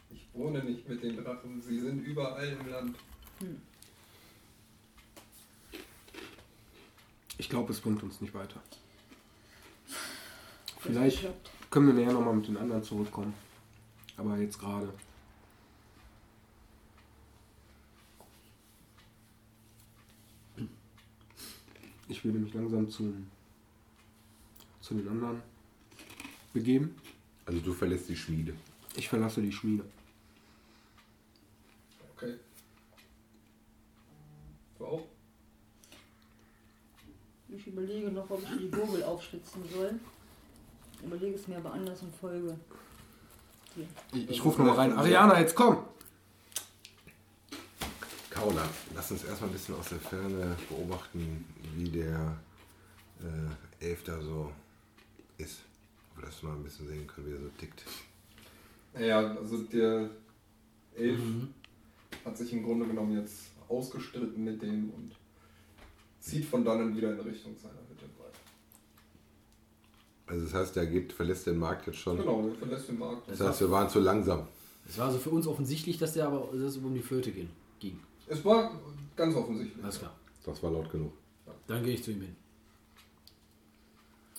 [SPEAKER 4] Ich wohne nicht mit den Drachen. Sie sind überall im Land.
[SPEAKER 3] Ich glaube, es bringt uns nicht weiter. Vielleicht können wir nachher nochmal mit den anderen zurückkommen. Aber jetzt gerade. Ich würde mich langsam zum, zu den anderen begeben.
[SPEAKER 5] Also du verlässt die Schmiede.
[SPEAKER 3] Ich verlasse die Schmiede.
[SPEAKER 4] Okay. Du auch?
[SPEAKER 1] Ich überlege noch, ob ich die Gurgel aufschlitzen soll. Überlege es mir aber anders in Folge. Hier.
[SPEAKER 3] Ich, ich rufe nochmal rein. Ariana, jetzt komm!
[SPEAKER 5] Kaula, lass uns erstmal ein bisschen aus der Ferne beobachten, wie der äh, Elf da so ist. Ob wir das mal ein bisschen sehen können, wie er so tickt.
[SPEAKER 4] Naja, also der Elf hat sich im Grunde genommen jetzt ausgestritten mit dem und zieht von dannen wieder in Richtung seiner Hütte weiter.
[SPEAKER 5] Also das heißt, der geht, verlässt den Markt jetzt schon.
[SPEAKER 4] Genau, er verlässt den Markt.
[SPEAKER 5] Das heißt, wir waren zu langsam.
[SPEAKER 6] Es war also für uns offensichtlich, dass der aber dass es um die Flöte ging.
[SPEAKER 4] Es war ganz offensichtlich.
[SPEAKER 6] Alles klar.
[SPEAKER 5] Das war laut genug.
[SPEAKER 6] Dann gehe ich zu ihm hin.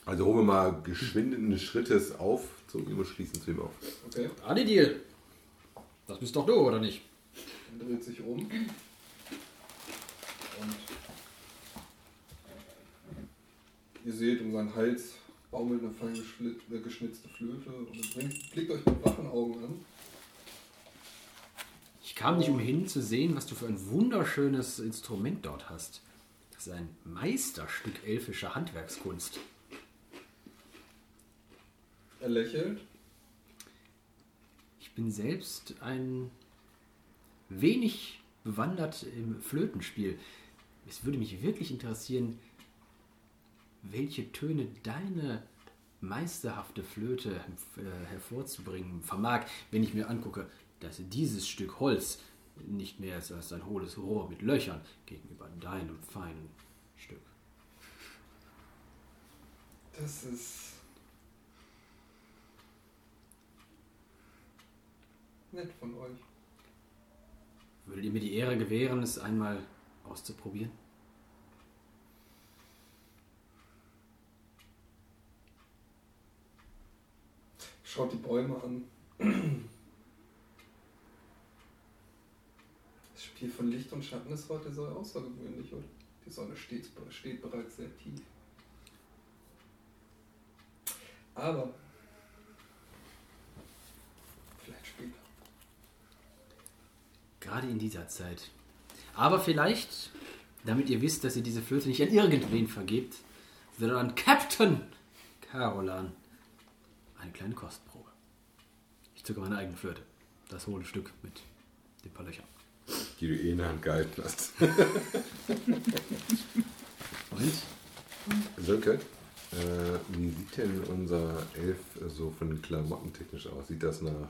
[SPEAKER 5] Also holen wir mal geschwindenden Schrittes auf zu ihm und schließen zu ihm auf.
[SPEAKER 4] Okay,
[SPEAKER 6] Adi Deal. Das bist doch du, oder nicht?
[SPEAKER 4] er dreht sich um. Und ihr seht, um seinen Hals baumelt eine fein geschnitzte Flöte und er bringt, blickt euch mit wachen Augen an.
[SPEAKER 6] Ich kam nicht umhin zu sehen, was du für ein wunderschönes Instrument dort hast. Das ist ein Meisterstück elfischer Handwerkskunst.
[SPEAKER 4] Er lächelt.
[SPEAKER 6] Ich bin selbst ein wenig bewandert im Flötenspiel. Es würde mich wirklich interessieren, welche Töne deine meisterhafte Flöte äh, hervorzubringen vermag, wenn ich mir angucke, dass dieses Stück Holz nicht mehr ist als ein hohles Rohr mit Löchern gegenüber deinem feinen Stück.
[SPEAKER 4] Das ist. nett von euch.
[SPEAKER 6] Würdet ihr mir die Ehre gewähren, es einmal auszuprobieren?
[SPEAKER 4] Schaut die Bäume an. <clears throat> Spiel von Licht und Schatten ist heute so außergewöhnlich, oder? Die Sonne steht, steht bereits sehr tief. Aber vielleicht später.
[SPEAKER 6] Gerade in dieser Zeit. Aber vielleicht, damit ihr wisst, dass ihr diese Flöte nicht an irgendwen vergebt, sondern an Captain Carolan. Eine kleine Kostprobe. Ich zücke meine eigene Flöte. Das hohle Stück mit den paar Löchern.
[SPEAKER 5] Die du eh in der Hand gehalten hast. <laughs>
[SPEAKER 6] Und
[SPEAKER 5] Sönke, äh, wie sieht denn unser Elf so von Klamotten technisch aus? Sieht das nach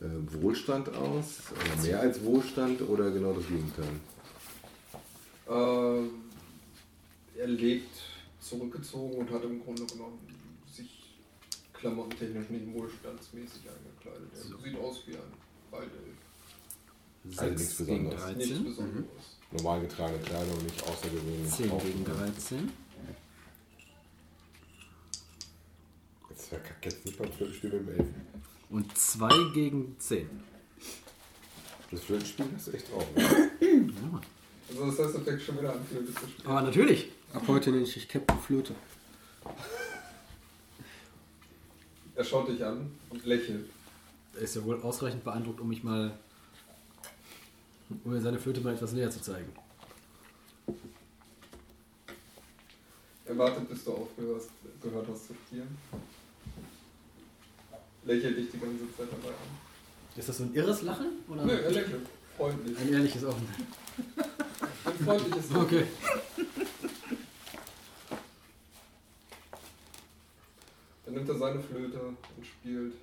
[SPEAKER 5] äh, Wohlstand aus? Oder mehr als Wohlstand oder genau das Gegenteil?
[SPEAKER 4] Äh, er lebt zurückgezogen und hat im Grunde genommen sich klamottentechnisch nicht wohlstandsmäßig eingekleidet. Er sieht aus wie ein Waldelf.
[SPEAKER 5] Also nichts
[SPEAKER 6] gegen
[SPEAKER 5] Besonderes.
[SPEAKER 4] Nichts
[SPEAKER 6] 13.
[SPEAKER 4] Besonderes.
[SPEAKER 5] Normal getragene Kleidung, nicht außergewöhnlich.
[SPEAKER 6] 10
[SPEAKER 5] Auch-
[SPEAKER 6] gegen 13.
[SPEAKER 5] Jetzt verkackt jetzt nicht beim Flötenspiel mit dem Elf.
[SPEAKER 6] Und 2 gegen 10.
[SPEAKER 5] Das Flötenspiel ist echt drauf. Ne?
[SPEAKER 4] Also das heißt, er fängt schon wieder an, Flöte zu spielen.
[SPEAKER 6] Aber natürlich.
[SPEAKER 3] Ab heute nenne ich dich Captain Flöte.
[SPEAKER 4] Er schaut dich an und lächelt.
[SPEAKER 6] Er ist ja wohl ausreichend beeindruckt, um mich mal. Um mir seine Flöte mal etwas näher zu zeigen.
[SPEAKER 4] Er wartet, bis du aufgehört gehört hast zu spielen. Lächelt dich die ganze Zeit dabei an.
[SPEAKER 6] Ist das so ein irres Lachen? Oder?
[SPEAKER 4] Nö, er lächelt. Freundlich.
[SPEAKER 6] Ein ehrliches auch. <laughs>
[SPEAKER 4] Ein freundliches Lächeln.
[SPEAKER 6] Okay.
[SPEAKER 4] Dann nimmt er seine Flöte und spielt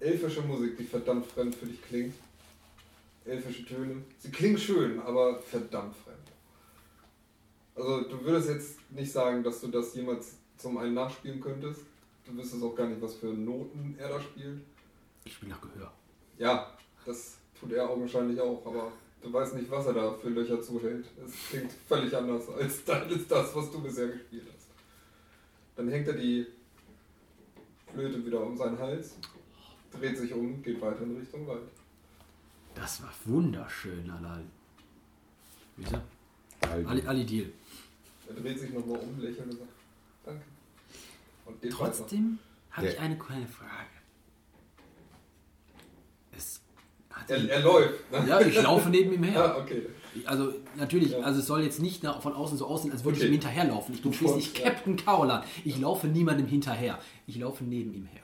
[SPEAKER 4] elfische Musik, die verdammt fremd für dich klingt. Elfische Töne. Sie klingen schön, aber verdammt fremd. Also du würdest jetzt nicht sagen, dass du das jemals zum einen nachspielen könntest. Du wüsstest auch gar nicht, was für Noten er da spielt.
[SPEAKER 6] Ich spiele nach Gehör.
[SPEAKER 4] Ja, das tut er augenscheinlich auch, aber du weißt nicht, was er da für Löcher zuhält. Es klingt völlig anders als <laughs> als das, was du bisher gespielt hast. Dann hängt er die Flöte wieder um seinen Hals, dreht sich um, geht weiter in Richtung Wald.
[SPEAKER 6] Das war wunderschön, Alal. Wie ist er? Ali,
[SPEAKER 5] Ali.
[SPEAKER 6] Deal.
[SPEAKER 4] Er dreht sich nochmal um, lächelt und sagt, danke. Und.
[SPEAKER 6] Trotzdem habe ich eine kleine Frage. Es hat
[SPEAKER 4] Er, er läuft. Ne?
[SPEAKER 6] ja, ich laufe neben ihm <laughs>
[SPEAKER 4] Ah,
[SPEAKER 6] her.
[SPEAKER 4] okay.
[SPEAKER 6] Also natürlich,
[SPEAKER 4] Ja.
[SPEAKER 6] also es soll jetzt nicht von außen so aussehen, als würde ich
[SPEAKER 4] Okay.
[SPEAKER 6] ihm hinterherlaufen. Ich bin
[SPEAKER 4] Du
[SPEAKER 6] schließlich
[SPEAKER 4] ja.
[SPEAKER 6] Captain Kaulan. Ich laufe niemandem hinterher. Ich laufe neben ihm her.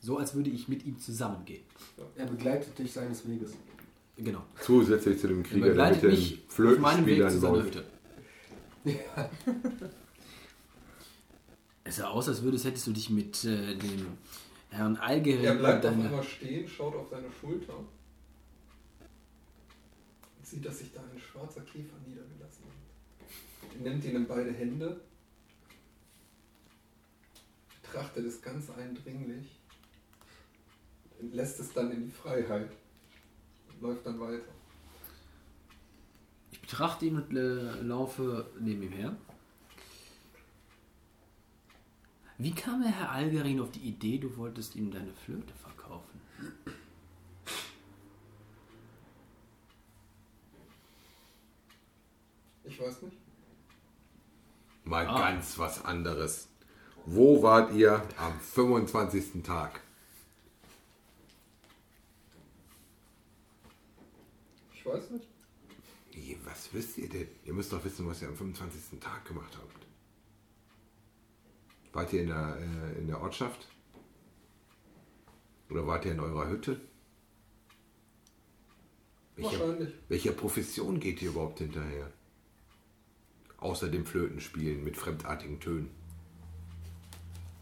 [SPEAKER 6] So als würde ich mit ihm zusammengehen.
[SPEAKER 3] Er begleitet dich seines Weges.
[SPEAKER 6] Genau.
[SPEAKER 5] Zusätzlich zu dem
[SPEAKER 6] Er
[SPEAKER 5] Krieger, der
[SPEAKER 6] begleitet
[SPEAKER 5] mit
[SPEAKER 6] mich auf meinem Weg zu seiner. Hütte. Es sah aus, als würdest hättest du dich mit äh, dem Herrn Algerin
[SPEAKER 4] Er bleibt auf
[SPEAKER 6] deine-
[SPEAKER 4] einmal stehen, schaut auf seine Schulter und sieht, dass sich da ein schwarzer Käfer niedergelassen hat. Er nimmt ihn in beide Hände, betrachtet es ganz eindringlich, lässt es dann in die Freiheit und läuft dann weiter.
[SPEAKER 6] Ich betrachte ihn und äh, laufe neben ihm her. Wie kam der Herr Algerin auf die Idee, du wolltest ihm deine Flöte verkaufen?
[SPEAKER 4] Ich weiß nicht.
[SPEAKER 5] Mal
[SPEAKER 6] Ah.
[SPEAKER 5] ganz was anderes. Wo wart ihr am 25. Tag?
[SPEAKER 4] Ich weiß nicht.
[SPEAKER 5] Was wisst ihr denn? Ihr müsst doch wissen, was ihr am 25. Tag gemacht habt. Wart ihr in der, äh, in der Ortschaft? Oder wart ihr in eurer Hütte? Welcher,
[SPEAKER 4] Wahrscheinlich.
[SPEAKER 5] welcher Profession geht ihr überhaupt hinterher? Außer dem Flötenspielen mit fremdartigen Tönen.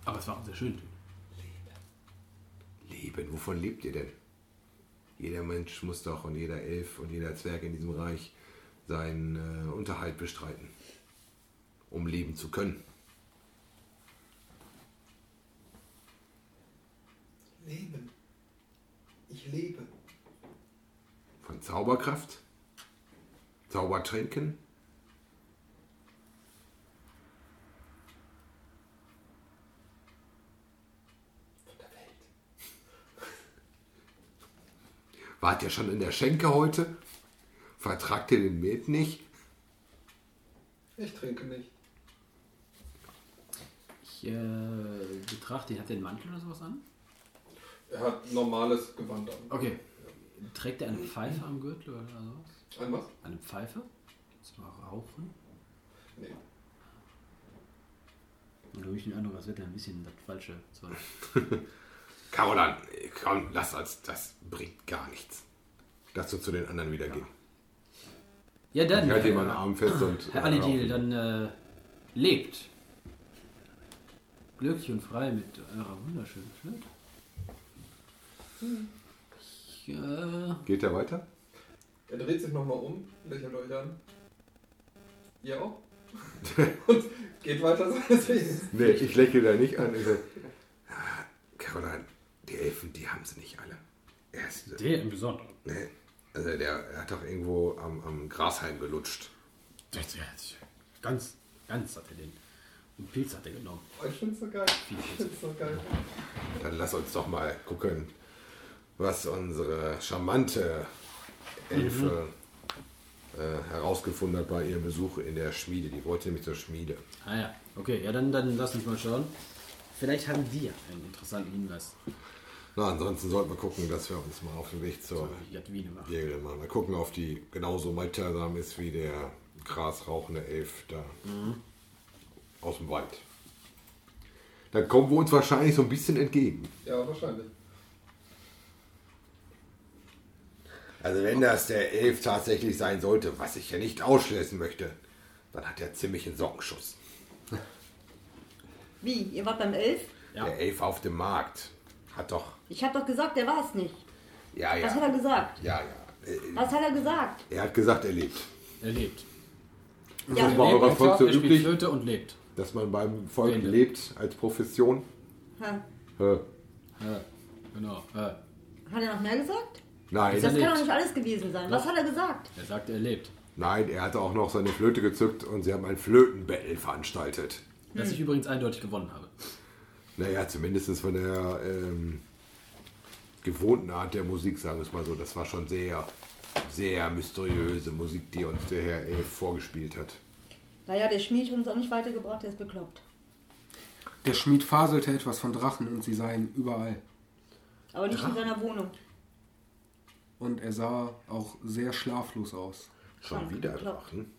[SPEAKER 6] Aber es war sehr schön.
[SPEAKER 5] Leben, wovon lebt ihr denn? Jeder Mensch muss doch und jeder Elf und jeder Zwerg in diesem Reich seinen äh, Unterhalt bestreiten, um leben zu können.
[SPEAKER 4] Leben. Ich lebe.
[SPEAKER 5] Von Zauberkraft, Zaubertränken, Wart ihr schon in der Schenke heute? Vertragt ihr den Met nicht?
[SPEAKER 4] Ich trinke nicht.
[SPEAKER 6] Ich äh, betrachte ihn. Hat der einen Mantel oder sowas an?
[SPEAKER 4] Er hat normales Gewand an.
[SPEAKER 6] Okay. Trägt er eine Pfeife am Gürtel oder sowas?
[SPEAKER 4] Ein was?
[SPEAKER 6] Eine Pfeife? Zum Rauchen?
[SPEAKER 4] Nee.
[SPEAKER 6] Und da habe ich den Eindruck, als wäre der ein bisschen das falsche. <laughs>
[SPEAKER 5] Carolan, komm, lass uns, das bringt gar nichts. Lass uns zu den anderen wieder gehen.
[SPEAKER 6] Ja, dann.
[SPEAKER 5] Ich halte
[SPEAKER 6] äh,
[SPEAKER 5] meinen Arm fest und.
[SPEAKER 6] Herr Alidil, dann äh, lebt. Glücklich und frei mit eurer wunderschönen Flöte. Ich, äh,
[SPEAKER 5] Geht er weiter?
[SPEAKER 4] Er dreht sich nochmal um, lächelt euch an. Ihr auch? <laughs> Und geht weiter so.
[SPEAKER 5] Nee, ich lächle da nicht an. Ich sage, "Ah, Caroline, die Elfen, die haben sie nicht alle. Er ist,
[SPEAKER 6] der im Besonderen.
[SPEAKER 5] nee, also der er hat doch irgendwo am, am Grashalm gelutscht.
[SPEAKER 6] Das, das, ganz, ganz hat er den. Und Pilz hat er genommen.
[SPEAKER 4] Oh, ich find's so geil. Ich find's so geil.
[SPEAKER 5] Dann lass uns doch mal gucken, was unsere charmante Elfe äh, herausgefunden hat bei ihrem Besuch in der Schmiede. Die wollte nämlich zur Schmiede.
[SPEAKER 6] Ah ja, okay, ja, dann, dann lass uns mal schauen. Vielleicht haben wir einen interessanten Hinweis.
[SPEAKER 5] Na, ansonsten sollten wir gucken, dass wir uns mal auf den Weg zur
[SPEAKER 6] Jadwine machen.
[SPEAKER 5] Mal gucken, ob die genauso mitteilsam ist wie der grasrauchende Elf da aus dem Wald. Dann kommen wir uns wahrscheinlich so ein bisschen entgegen.
[SPEAKER 4] Ja, wahrscheinlich.
[SPEAKER 5] Also wenn das der Elf tatsächlich sein sollte, was ich ja nicht ausschließen möchte, dann hat er ziemlich einen Sockenschuss.
[SPEAKER 1] Wie? Ihr wart beim Elf?
[SPEAKER 6] Ja.
[SPEAKER 5] Der Elf auf dem Markt hat doch...
[SPEAKER 1] Ich hab doch gesagt, der war es nicht.
[SPEAKER 5] Ja, ja.
[SPEAKER 1] Was hat er gesagt?
[SPEAKER 5] Ja, ja. Äh,
[SPEAKER 1] Was hat er gesagt?
[SPEAKER 5] Er hat gesagt, er lebt.
[SPEAKER 6] Er lebt.
[SPEAKER 1] Ja,
[SPEAKER 5] Das war eurer Volk so
[SPEAKER 6] er
[SPEAKER 5] üblich,
[SPEAKER 6] Flöte und lebt.
[SPEAKER 5] dass man beim Volk
[SPEAKER 6] Ende.
[SPEAKER 5] lebt als Profession.
[SPEAKER 1] Ha.
[SPEAKER 5] Hä?
[SPEAKER 6] Ja, genau. Äh,
[SPEAKER 1] Hat er noch mehr gesagt?
[SPEAKER 5] Nein,
[SPEAKER 1] Das kann doch nicht alles gewesen sein. Was hat er gesagt?
[SPEAKER 6] er sagt, er lebt.
[SPEAKER 5] nein, er hatte auch noch seine Flöte gezückt und sie haben ein Flötenbattle veranstaltet.
[SPEAKER 6] Das ich übrigens eindeutig gewonnen habe.
[SPEAKER 5] Naja, zumindest von der ähm, gewohnten Art der Musik, sagen wir es mal so. Das war schon sehr, sehr mysteriöse Musik, die uns der Herr Elf vorgespielt hat.
[SPEAKER 1] Naja, der Schmied hat uns auch nicht weitergebracht, der ist bekloppt.
[SPEAKER 3] Der Schmied faselte etwas von Drachen und sie seien überall.
[SPEAKER 1] Aber nicht in seiner Wohnung.
[SPEAKER 3] Und er sah auch sehr schlaflos aus.
[SPEAKER 5] Schon wieder
[SPEAKER 1] bekloppt.
[SPEAKER 5] Drachen.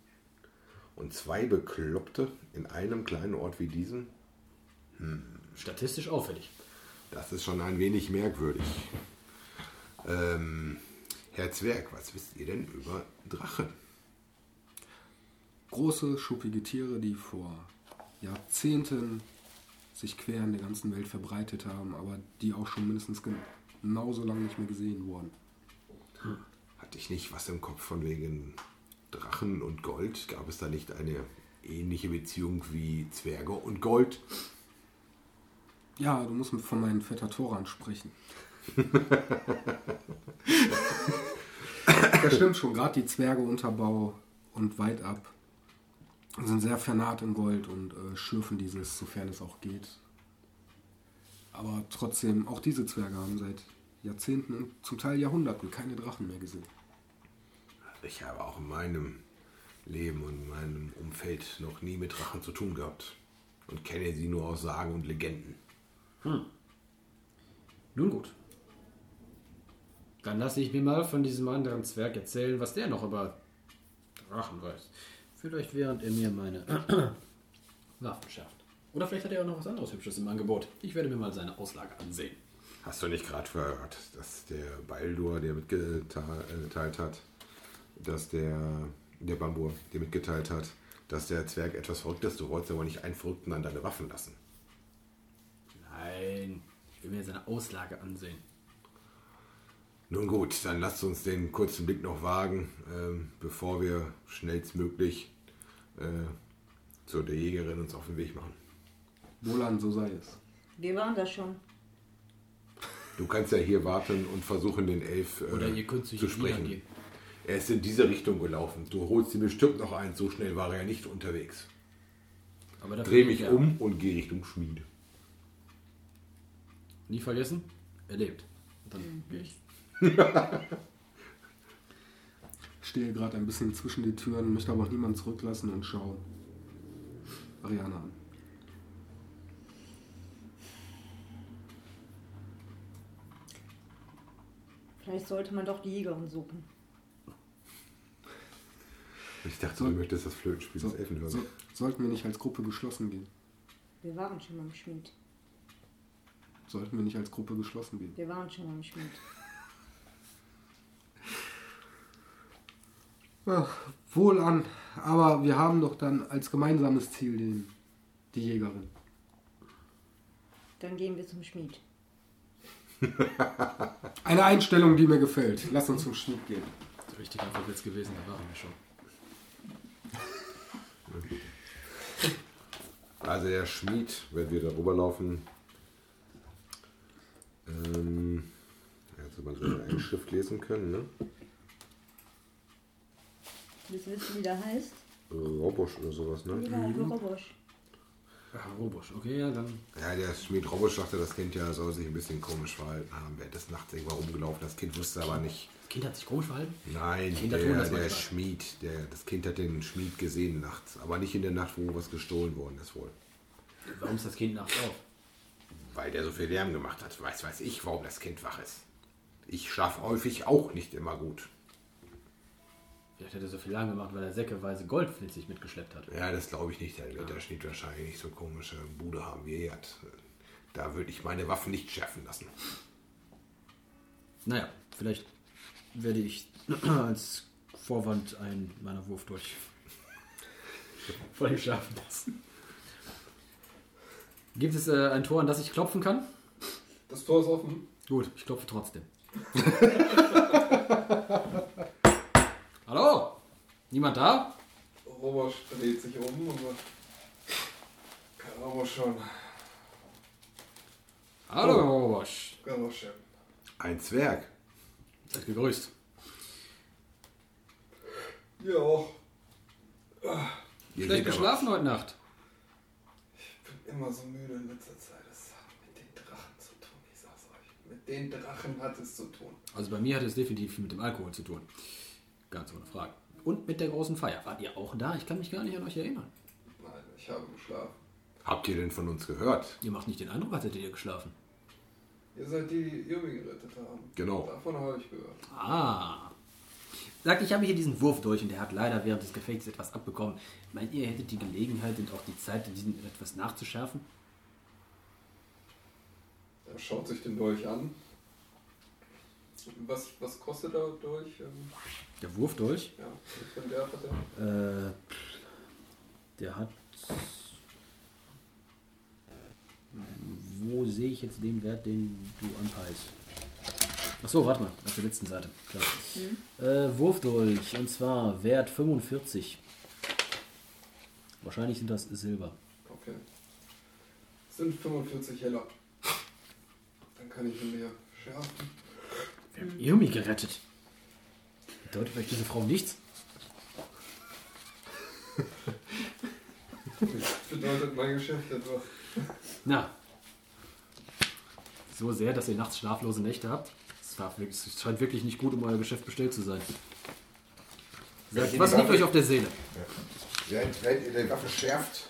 [SPEAKER 5] Und zwei Bekloppte in einem kleinen Ort wie diesem.
[SPEAKER 6] Statistisch auffällig.
[SPEAKER 5] Das ist schon ein wenig merkwürdig. Ähm, Herr Zwerg, was wisst ihr denn über Drachen?
[SPEAKER 3] Große, schuppige Tiere, die vor Jahrzehnten sich quer in der ganzen Welt verbreitet haben, aber die auch schon mindestens gen- genauso lange nicht mehr gesehen wurden.
[SPEAKER 5] Hatte ich nicht was im Kopf von wegen Drachen und Gold? Gab es da nicht eine ähnliche Beziehung wie Zwerge und Gold?
[SPEAKER 3] Ja, du musst von meinem Vetter Toran sprechen. <laughs> das stimmt schon, gerade die Zwerge Unterbau und weit ab sind sehr vernarrt in Gold und äh, schürfen dieses, sofern es auch geht. Aber trotzdem, auch diese Zwerge haben seit Jahrzehnten und zum Teil Jahrhunderten keine Drachen mehr gesehen.
[SPEAKER 5] Ich habe auch in meinem Leben und in meinem Umfeld noch nie mit Drachen zu tun gehabt. Und kenne sie nur aus Sagen und Legenden.
[SPEAKER 6] Nun gut. Dann lasse ich mir mal von diesem anderen Zwerg erzählen, was der noch über Drachen weiß. Vielleicht während er mir meine <clears throat> Waffen schafft. Oder vielleicht hat er auch noch was anderes Hübsches im Angebot. Ich werde mir mal seine Auslage ansehen.
[SPEAKER 5] Hast du nicht gerade gehört, dass der Baldur dir mitgeteilt hat, dass der, der Bambur dir mitgeteilt hat, dass der Zwerg etwas verrückt ist? Du wolltest aber nicht einen Verrückten an deine Waffen lassen.
[SPEAKER 6] Nein, ich will mir seine Auslage ansehen.
[SPEAKER 5] Nun gut, dann lasst uns den kurzen Blick noch wagen, ähm, bevor wir schnellstmöglich äh, zu der Jägerin uns auf den Weg machen.
[SPEAKER 3] Wohlan, so sei es.
[SPEAKER 1] Wir waren da schon.
[SPEAKER 5] Du kannst ja hier warten und versuchen, den Elf äh,
[SPEAKER 6] Oder ihr könnt zu
[SPEAKER 5] zu sprechen.
[SPEAKER 6] gehen.
[SPEAKER 5] Er ist in diese Richtung gelaufen. Du holst ihn bestimmt noch ein. So schnell war er ja nicht unterwegs.
[SPEAKER 6] Aber
[SPEAKER 5] Dreh mich um und geh Richtung Schmiede.
[SPEAKER 6] Nie vergessen, er lebt. Und dann gehe ich.
[SPEAKER 3] Ich stehe gerade ein bisschen zwischen die Türen, möchte aber auch niemanden zurücklassen und schaue Ariana an.
[SPEAKER 1] Vielleicht sollte man doch die Jägerin suchen.
[SPEAKER 5] Ich dachte, du möchtest das Flötenspiel
[SPEAKER 3] So,
[SPEAKER 5] des Elfen hören.
[SPEAKER 3] so, sollten wir nicht als Gruppe geschlossen gehen?
[SPEAKER 1] Wir waren schon beim Schmied.
[SPEAKER 3] Sollten wir nicht als Gruppe geschlossen gehen?
[SPEAKER 1] Wir waren schon beim Schmied.
[SPEAKER 3] Ach, wohl an. Aber wir haben doch dann als gemeinsames Ziel den, die Jägerin.
[SPEAKER 1] Dann gehen wir zum Schmied. <laughs>
[SPEAKER 3] Eine Einstellung, die mir gefällt. Lass uns zum Schmied gehen.
[SPEAKER 6] Richtig einfach jetzt gewesen, da waren wir schon.
[SPEAKER 5] Also der Schmied, wenn wir darüber laufen, ähm, jetzt man so eine Schrift lesen können, ne?
[SPEAKER 1] Du wissen, wie der heißt?
[SPEAKER 5] Robosch oder sowas, ne?
[SPEAKER 1] Ja, mhm. Robosch.
[SPEAKER 6] Ach, Robosch, okay, ja, dann.
[SPEAKER 5] Ja, der Schmied Robosch sagte, das Kind ja soll sich ein bisschen komisch verhalten haben. Während des Nachts irgendwann rumgelaufen. Das Kind wusste aber nicht.
[SPEAKER 6] Das Kind hat sich komisch verhalten?
[SPEAKER 5] Nein, der,
[SPEAKER 6] das
[SPEAKER 5] der
[SPEAKER 6] manchmal.
[SPEAKER 5] Schmied, der, das Kind hat den Schmied gesehen nachts. Aber nicht in der Nacht, wo was gestohlen worden ist wohl.
[SPEAKER 6] Warum ist das Kind nachts auf?
[SPEAKER 5] Weil der so viel Lärm gemacht hat. Weiß, weiß ich, warum das Kind wach ist. Ich schlafe häufig auch nicht immer gut.
[SPEAKER 6] Vielleicht hat er so viel lang gemacht, weil er säckeweise Gold mit sich mitgeschleppt hat.
[SPEAKER 5] Ja, das glaube ich nicht. Dann wird der Schmied wahrscheinlich nicht so komische Bude haben, wie er hat. Da würde ich meine Waffen nicht schärfen lassen.
[SPEAKER 6] Naja, vielleicht werde ich <clears throat> als Vorwand einen meiner Wurf durch <laughs> ihm schaffen lassen. Gibt es äh, ein Tor, an das ich klopfen kann?
[SPEAKER 4] Das Tor ist offen.
[SPEAKER 6] Gut, ich klopfe trotzdem. <laughs> Hallo? Niemand da?
[SPEAKER 4] Robosch dreht sich um und sagt, kann aber schon.
[SPEAKER 6] Hallo, Robosch.
[SPEAKER 4] Galoschen.
[SPEAKER 5] Ein Zwerg.
[SPEAKER 6] Seid gegrüßt.
[SPEAKER 4] Ja,
[SPEAKER 6] Schlecht geschlafen heute Nacht.
[SPEAKER 4] Ich bin immer so müde in letzter Zeit. Das hat mit den Drachen zu tun, ich sag's euch. Mit den Drachen hat es zu tun.
[SPEAKER 6] Also bei mir hat es definitiv mit dem Alkohol zu tun. Ganz ohne Frage. Und mit der großen Feier. Wart ihr auch da? Ich kann mich gar nicht an euch erinnern.
[SPEAKER 4] Nein, ich habe geschlafen.
[SPEAKER 5] Habt ihr denn von uns gehört?
[SPEAKER 6] Ihr macht nicht den Eindruck, als hättet ihr geschlafen.
[SPEAKER 4] Ihr seid die, die Irmi gerettet haben.
[SPEAKER 5] Genau.
[SPEAKER 4] Davon habe ich gehört.
[SPEAKER 6] Ah. Sagt, ich habe hier diesen Wurf durch und der hat leider während des Gefechts etwas abbekommen. Meint ihr, ihr hättet die Gelegenheit und auch die Zeit, diesen etwas nachzuschärfen?
[SPEAKER 4] Er schaut sich den Dolch an. Was, was kostet er durch? Ähm,
[SPEAKER 6] Der Wurf durch?
[SPEAKER 4] ja, was für Wert hat er?
[SPEAKER 6] Äh, der hat. Wo sehe ich jetzt den Wert, den du anpeilst? Achso, warte mal, auf der letzten Seite. Klar. Äh, Wurfdolch, und zwar Wert 45. Wahrscheinlich sind das Silber.
[SPEAKER 4] Okay. Sind 45 Heller. Dann kann ich ihn mir schärfen.
[SPEAKER 6] Wir haben Irmi gerettet. Bedeutet vielleicht diese Frau nichts?
[SPEAKER 4] Bedeutet mein Geschäft etwas.
[SPEAKER 6] Na. So sehr, dass ihr nachts schlaflose Nächte habt. Wirklich- es scheint wirklich nicht gut, um euer Geschäft bestellt zu sein. Sagt,
[SPEAKER 5] Ja,
[SPEAKER 6] was liegt euch auf der Seele?
[SPEAKER 5] Während, während ihr die Waffe schärft,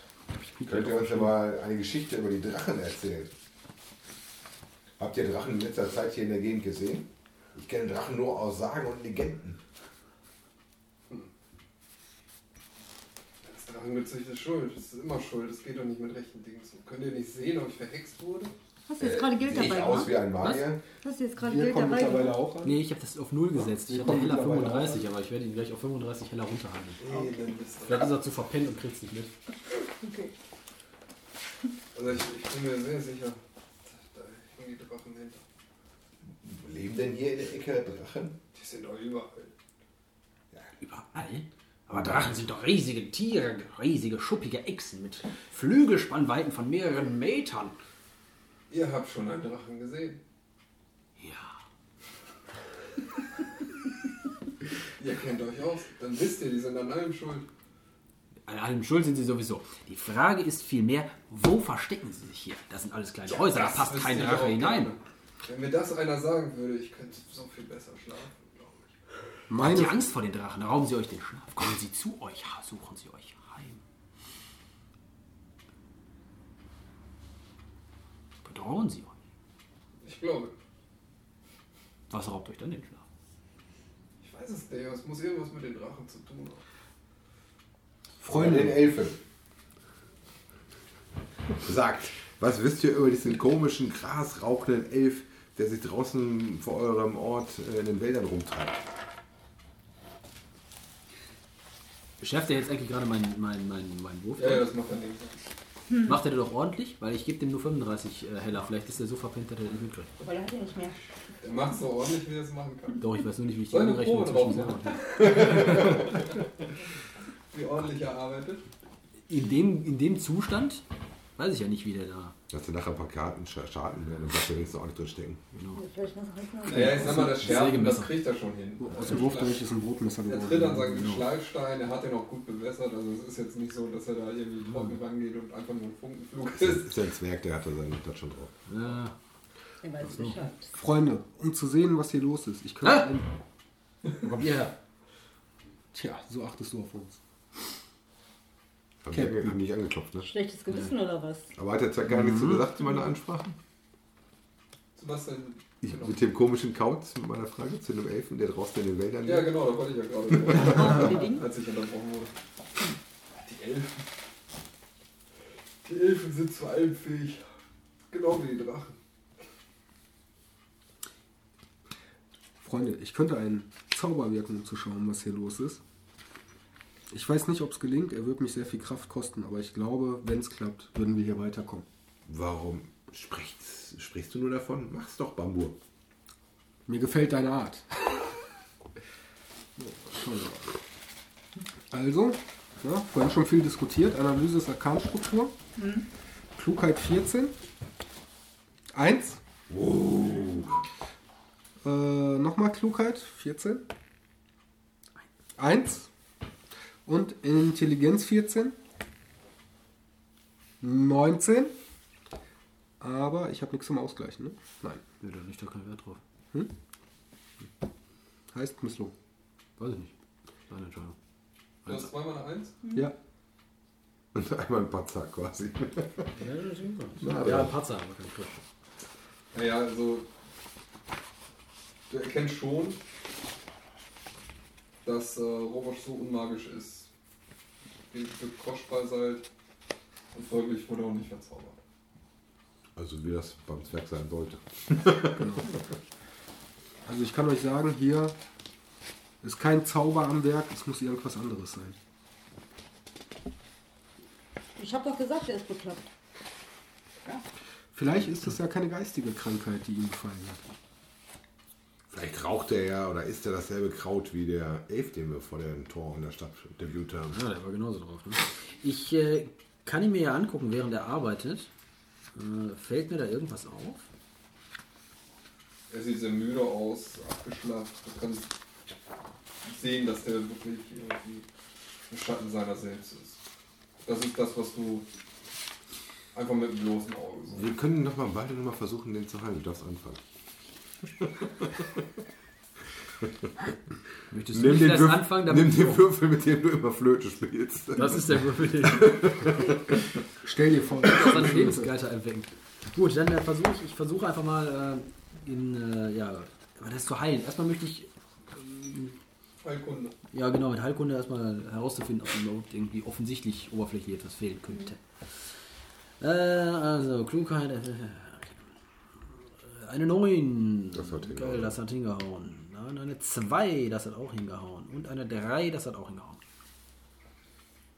[SPEAKER 5] könnt ihr uns ja mal eine Geschichte über die Drachen erzählen. Habt ihr Drachen in letzter Zeit hier in der Gegend gesehen? Ich kenne Drachen nur aus Sagen und Legenden.
[SPEAKER 4] Das Drachengezücht ist schuld. Das ist immer schuld. Das geht doch nicht mit rechten Dingen zu. Könnt ihr nicht sehen, ob ich verhext wurde?
[SPEAKER 1] Hast du jetzt gerade Geld
[SPEAKER 5] Sehe ich
[SPEAKER 1] dabei
[SPEAKER 5] aus
[SPEAKER 1] gemacht?
[SPEAKER 5] wie ein Magier?
[SPEAKER 1] Hast du jetzt gerade
[SPEAKER 3] Wir
[SPEAKER 1] Geld
[SPEAKER 3] kommen
[SPEAKER 1] dabei
[SPEAKER 3] mittlerweile auch an.
[SPEAKER 6] Nee, ich habe das auf 0 gesetzt. Ich hatte heller
[SPEAKER 3] mittlerweile
[SPEAKER 6] 35, aber ich werde ihn gleich auf 35 heller runterhandeln.
[SPEAKER 4] Elend ist
[SPEAKER 6] Vielleicht ist er zu verpennt und kriegt es nicht mit.
[SPEAKER 1] Okay.
[SPEAKER 4] Also ich, ich bin mir sehr sicher, da hängen die Drachen hinter.
[SPEAKER 5] Leben denn hier in der Ecke Drachen?
[SPEAKER 4] Die sind doch überall.
[SPEAKER 6] Überall? Aber Drachen sind doch riesige Tiere, riesige schuppige Echsen mit Flügelspannweiten von mehreren Metern.
[SPEAKER 4] Ihr habt schon einen Drachen gesehen.
[SPEAKER 6] Ja. <laughs>
[SPEAKER 4] Ihr kennt euch aus. Dann wisst ihr, die sind an allem schuld.
[SPEAKER 6] An allem schuld sind sie sowieso. Die Frage ist vielmehr, wo verstecken sie sich hier? Das sind alles kleine Häuser, da passt kein Drache hinein.
[SPEAKER 4] gerne. Wenn mir das einer sagen würde, ich könnte so viel besser schlafen, glaube ich.
[SPEAKER 6] Habt
[SPEAKER 3] Meine,
[SPEAKER 6] ihr Angst vor den Drachen? Rauben sie euch den Schlaf. Kommen sie zu euch, suchen sie euch Bedrohen sie euch.
[SPEAKER 4] Ich glaube.
[SPEAKER 6] Was raubt euch dann den Schlaf?
[SPEAKER 4] Ich weiß es nicht, es muss irgendwas mit den Drachen zu tun haben.
[SPEAKER 5] Freunde den
[SPEAKER 3] Freunde,
[SPEAKER 5] Elfen. Sagt, was wisst ihr über diesen komischen, grasrauchenden Elf, der sich draußen vor eurem Ort in den Wäldern rumtreibt?
[SPEAKER 6] Schärft er jetzt eigentlich gerade meinen mein, mein, mein Wurf?
[SPEAKER 4] Ja, ja, das macht er nicht.
[SPEAKER 6] Macht er doch ordentlich? Weil ich gebe dem nur 35 äh, heller. Vielleicht ist er so verpennt, dass er den nicht mitkriegt.
[SPEAKER 1] Weil er hat ja nicht mehr.
[SPEAKER 4] Er macht so ordentlich, wie er es machen kann.
[SPEAKER 6] Doch, ich weiß nur nicht, wie ich die
[SPEAKER 4] Probe
[SPEAKER 6] zwischen sehr <laughs>
[SPEAKER 4] Wie ordentlich er arbeitet.
[SPEAKER 6] in dem, in dem Zustand weiß ich ja nicht, wie der da.
[SPEAKER 5] Dass du nachher ein paar Karten sch- Schaden werden, dann darfst du wenigstens auch nicht drin stecken.
[SPEAKER 1] Was
[SPEAKER 4] Naja, ich sag mal, das
[SPEAKER 6] Sägemesser.
[SPEAKER 4] das kriegt er schon hin.
[SPEAKER 3] Aus dem Wurfdolch ist ein Brotmesser
[SPEAKER 4] Er
[SPEAKER 3] geworden.
[SPEAKER 4] tritt an seinen
[SPEAKER 3] Genau.
[SPEAKER 4] Schleifstein, er hat den auch gut bewässert, also es ist jetzt nicht so, dass er da irgendwie trocken rangeht und einfach nur ein Funkenflug
[SPEAKER 5] Das
[SPEAKER 4] ist.
[SPEAKER 5] ist ja ein Zwerg, der hat da seinen das schon drauf.
[SPEAKER 6] Ja,
[SPEAKER 1] Er weiß Bescheid.
[SPEAKER 3] Freunde, um zu sehen, was hier los ist. Ich könnte
[SPEAKER 6] Ah!
[SPEAKER 3] ein? Tja, so achtest du auf uns.
[SPEAKER 5] Haben
[SPEAKER 3] Captain.
[SPEAKER 5] die nicht angeklopft, ne?
[SPEAKER 1] Schlechtes Gewissen oder was?
[SPEAKER 5] Aber hat der Zwerg gar nichts so gesagt zu meiner Ansprache?
[SPEAKER 4] Sebastian,
[SPEAKER 5] Ich,
[SPEAKER 4] genau.
[SPEAKER 5] Mit dem komischen Kauz, mit meiner Frage zu einem Elfen, der draußen in den Wäldern
[SPEAKER 4] Ja,
[SPEAKER 5] lebt.
[SPEAKER 4] genau, da wollte ich ja gerade, <laughs> als ich unterbrochen wurde. Die Elfen. Die Elfen sind zu allem fähig. Genau wie die Drachen.
[SPEAKER 3] Freunde, ich könnte einen Zauber wirken, um zu schauen, was hier los ist. Ich weiß nicht, ob es gelingt. Er wird mich sehr viel Kraft kosten, aber ich glaube, wenn es klappt, würden wir hier weiterkommen.
[SPEAKER 5] Warum sprichst, sprichst du nur davon? Mach's doch, Bambur.
[SPEAKER 3] Mir gefällt deine Art. <laughs> Also, ja, vorhin schon viel diskutiert. Analyse des Arkanstruktur. Klugheit 14. 1. Äh, Nochmal Klugheit 14. 1. Und Intelligenz 14. 19. Aber ich habe nichts zum Ausgleichen, ne? Nein.
[SPEAKER 6] Ja, da liegt doch kein Wert drauf.
[SPEAKER 3] Heißt misslungen.
[SPEAKER 6] Weiß ich nicht. Deine Entscheidung.
[SPEAKER 4] Du hast zweimal eine Eins?
[SPEAKER 3] Ja.
[SPEAKER 5] Und einmal ein Patzer quasi. <laughs>
[SPEAKER 6] Ja, das ist
[SPEAKER 5] Na,
[SPEAKER 6] Ja,
[SPEAKER 5] aber-
[SPEAKER 6] ein Patzer, aber kein Crit.
[SPEAKER 4] Naja, also. Du erkennst schon, dass äh, Robosch so unmagisch ist, wie kostbar seid und folglich wurde auch nicht verzaubert.
[SPEAKER 5] Also wie das beim Zwerg sein sollte.
[SPEAKER 3] Also ich kann euch sagen, hier ist kein Zauber am Werk, es muss irgendwas anderes sein.
[SPEAKER 1] Ich habe doch gesagt, er ist bekloppt.
[SPEAKER 3] Vielleicht ist es ja keine geistige Krankheit, die ihn befallen hat.
[SPEAKER 5] Vielleicht raucht er ja oder isst er dasselbe Kraut wie der Elf, den wir vor dem Tor in der Stadt interviewt haben.
[SPEAKER 6] Ja, der war genauso drauf. Ne? Ich äh, kann ihn mir ja angucken, während er arbeitet. Äh, fällt mir da irgendwas auf?
[SPEAKER 4] Er sieht sehr müde aus, abgeschlafft. Du kannst sehen, dass der wirklich irgendwie ein Schatten seiner selbst ist. Das ist das, was du einfach mit dem bloßen Auge siehst.
[SPEAKER 5] Wir können noch mal beide noch mal versuchen, den zu heilen. Du darfst anfangen. <laughs>
[SPEAKER 6] Möchtest du nicht erst
[SPEAKER 5] Würfel-
[SPEAKER 6] anfangen, damit
[SPEAKER 5] nimm den Würfel, mit dem du immer Flöte spielst.
[SPEAKER 6] Das ist der Würfel, den <laughs>
[SPEAKER 3] Stell dir vor,
[SPEAKER 6] seine <laughs> Lebensgeister erwecken. Gut, dann äh, versuche ich, ich versuche einfach mal äh, in, äh, ja, aber das zu heilen. Erstmal möchte ich,
[SPEAKER 4] Heilkunde.
[SPEAKER 6] ja genau, mit Heilkunde erstmal herauszufinden, ob überhaupt irgendwie offensichtlich oberflächlich etwas fehlen könnte. Äh, also, Klugheit, äh, eine 9.
[SPEAKER 5] Das hat hingehauen.
[SPEAKER 6] Geil, das hat hingehauen. Dann eine 2, das hat auch hingehauen. Und eine 3, das hat auch hingehauen.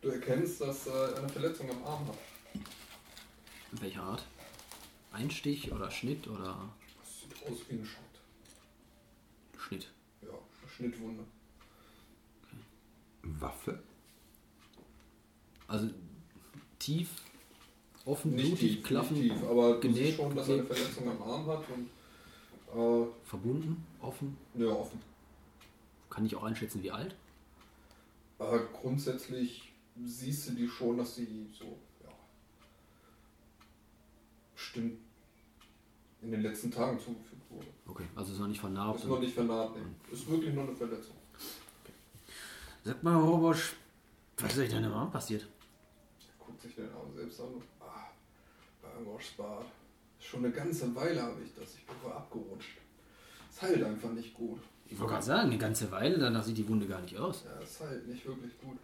[SPEAKER 4] Du erkennst, dass er eine Verletzung am Arm hat.
[SPEAKER 6] Welcher Art? Einstich oder Schnitt oder
[SPEAKER 4] Das sieht aus wie ein Schnitt.
[SPEAKER 6] Schnitt?
[SPEAKER 4] Ja, eine Schnittwunde.
[SPEAKER 5] Waffe?
[SPEAKER 6] Also tief, offen,
[SPEAKER 4] Nicht
[SPEAKER 6] blutig,
[SPEAKER 4] tief,
[SPEAKER 6] klaffen,
[SPEAKER 4] nicht tief, aber
[SPEAKER 6] genäht,
[SPEAKER 4] schon, dass er eine. Verletzung am Arm hat und äh,
[SPEAKER 6] verbunden, offen.
[SPEAKER 4] ja, offen.
[SPEAKER 6] Kann ich auch einschätzen, wie alt?
[SPEAKER 4] Aber grundsätzlich siehst du die schon, dass sie so, ja, bestimmt in den letzten Tagen zugefügt wurde.
[SPEAKER 6] Okay, also ist noch nicht vernarbt.
[SPEAKER 4] Ist noch nicht vernarbt, nee. Ist wirklich nur eine Verletzung.
[SPEAKER 6] Sag mal, Robosch, was ist euch denn im Arm passiert?
[SPEAKER 4] Guckt sich den Arm selbst an Bart. Schon eine ganze Weile habe ich das. Ich bin wohl abgerutscht. Es heilt einfach nicht gut.
[SPEAKER 6] Ich wollte gerade sagen, eine ganze Weile, danach sieht die Wunde gar nicht aus.
[SPEAKER 4] Ja, es heilt nicht wirklich gut.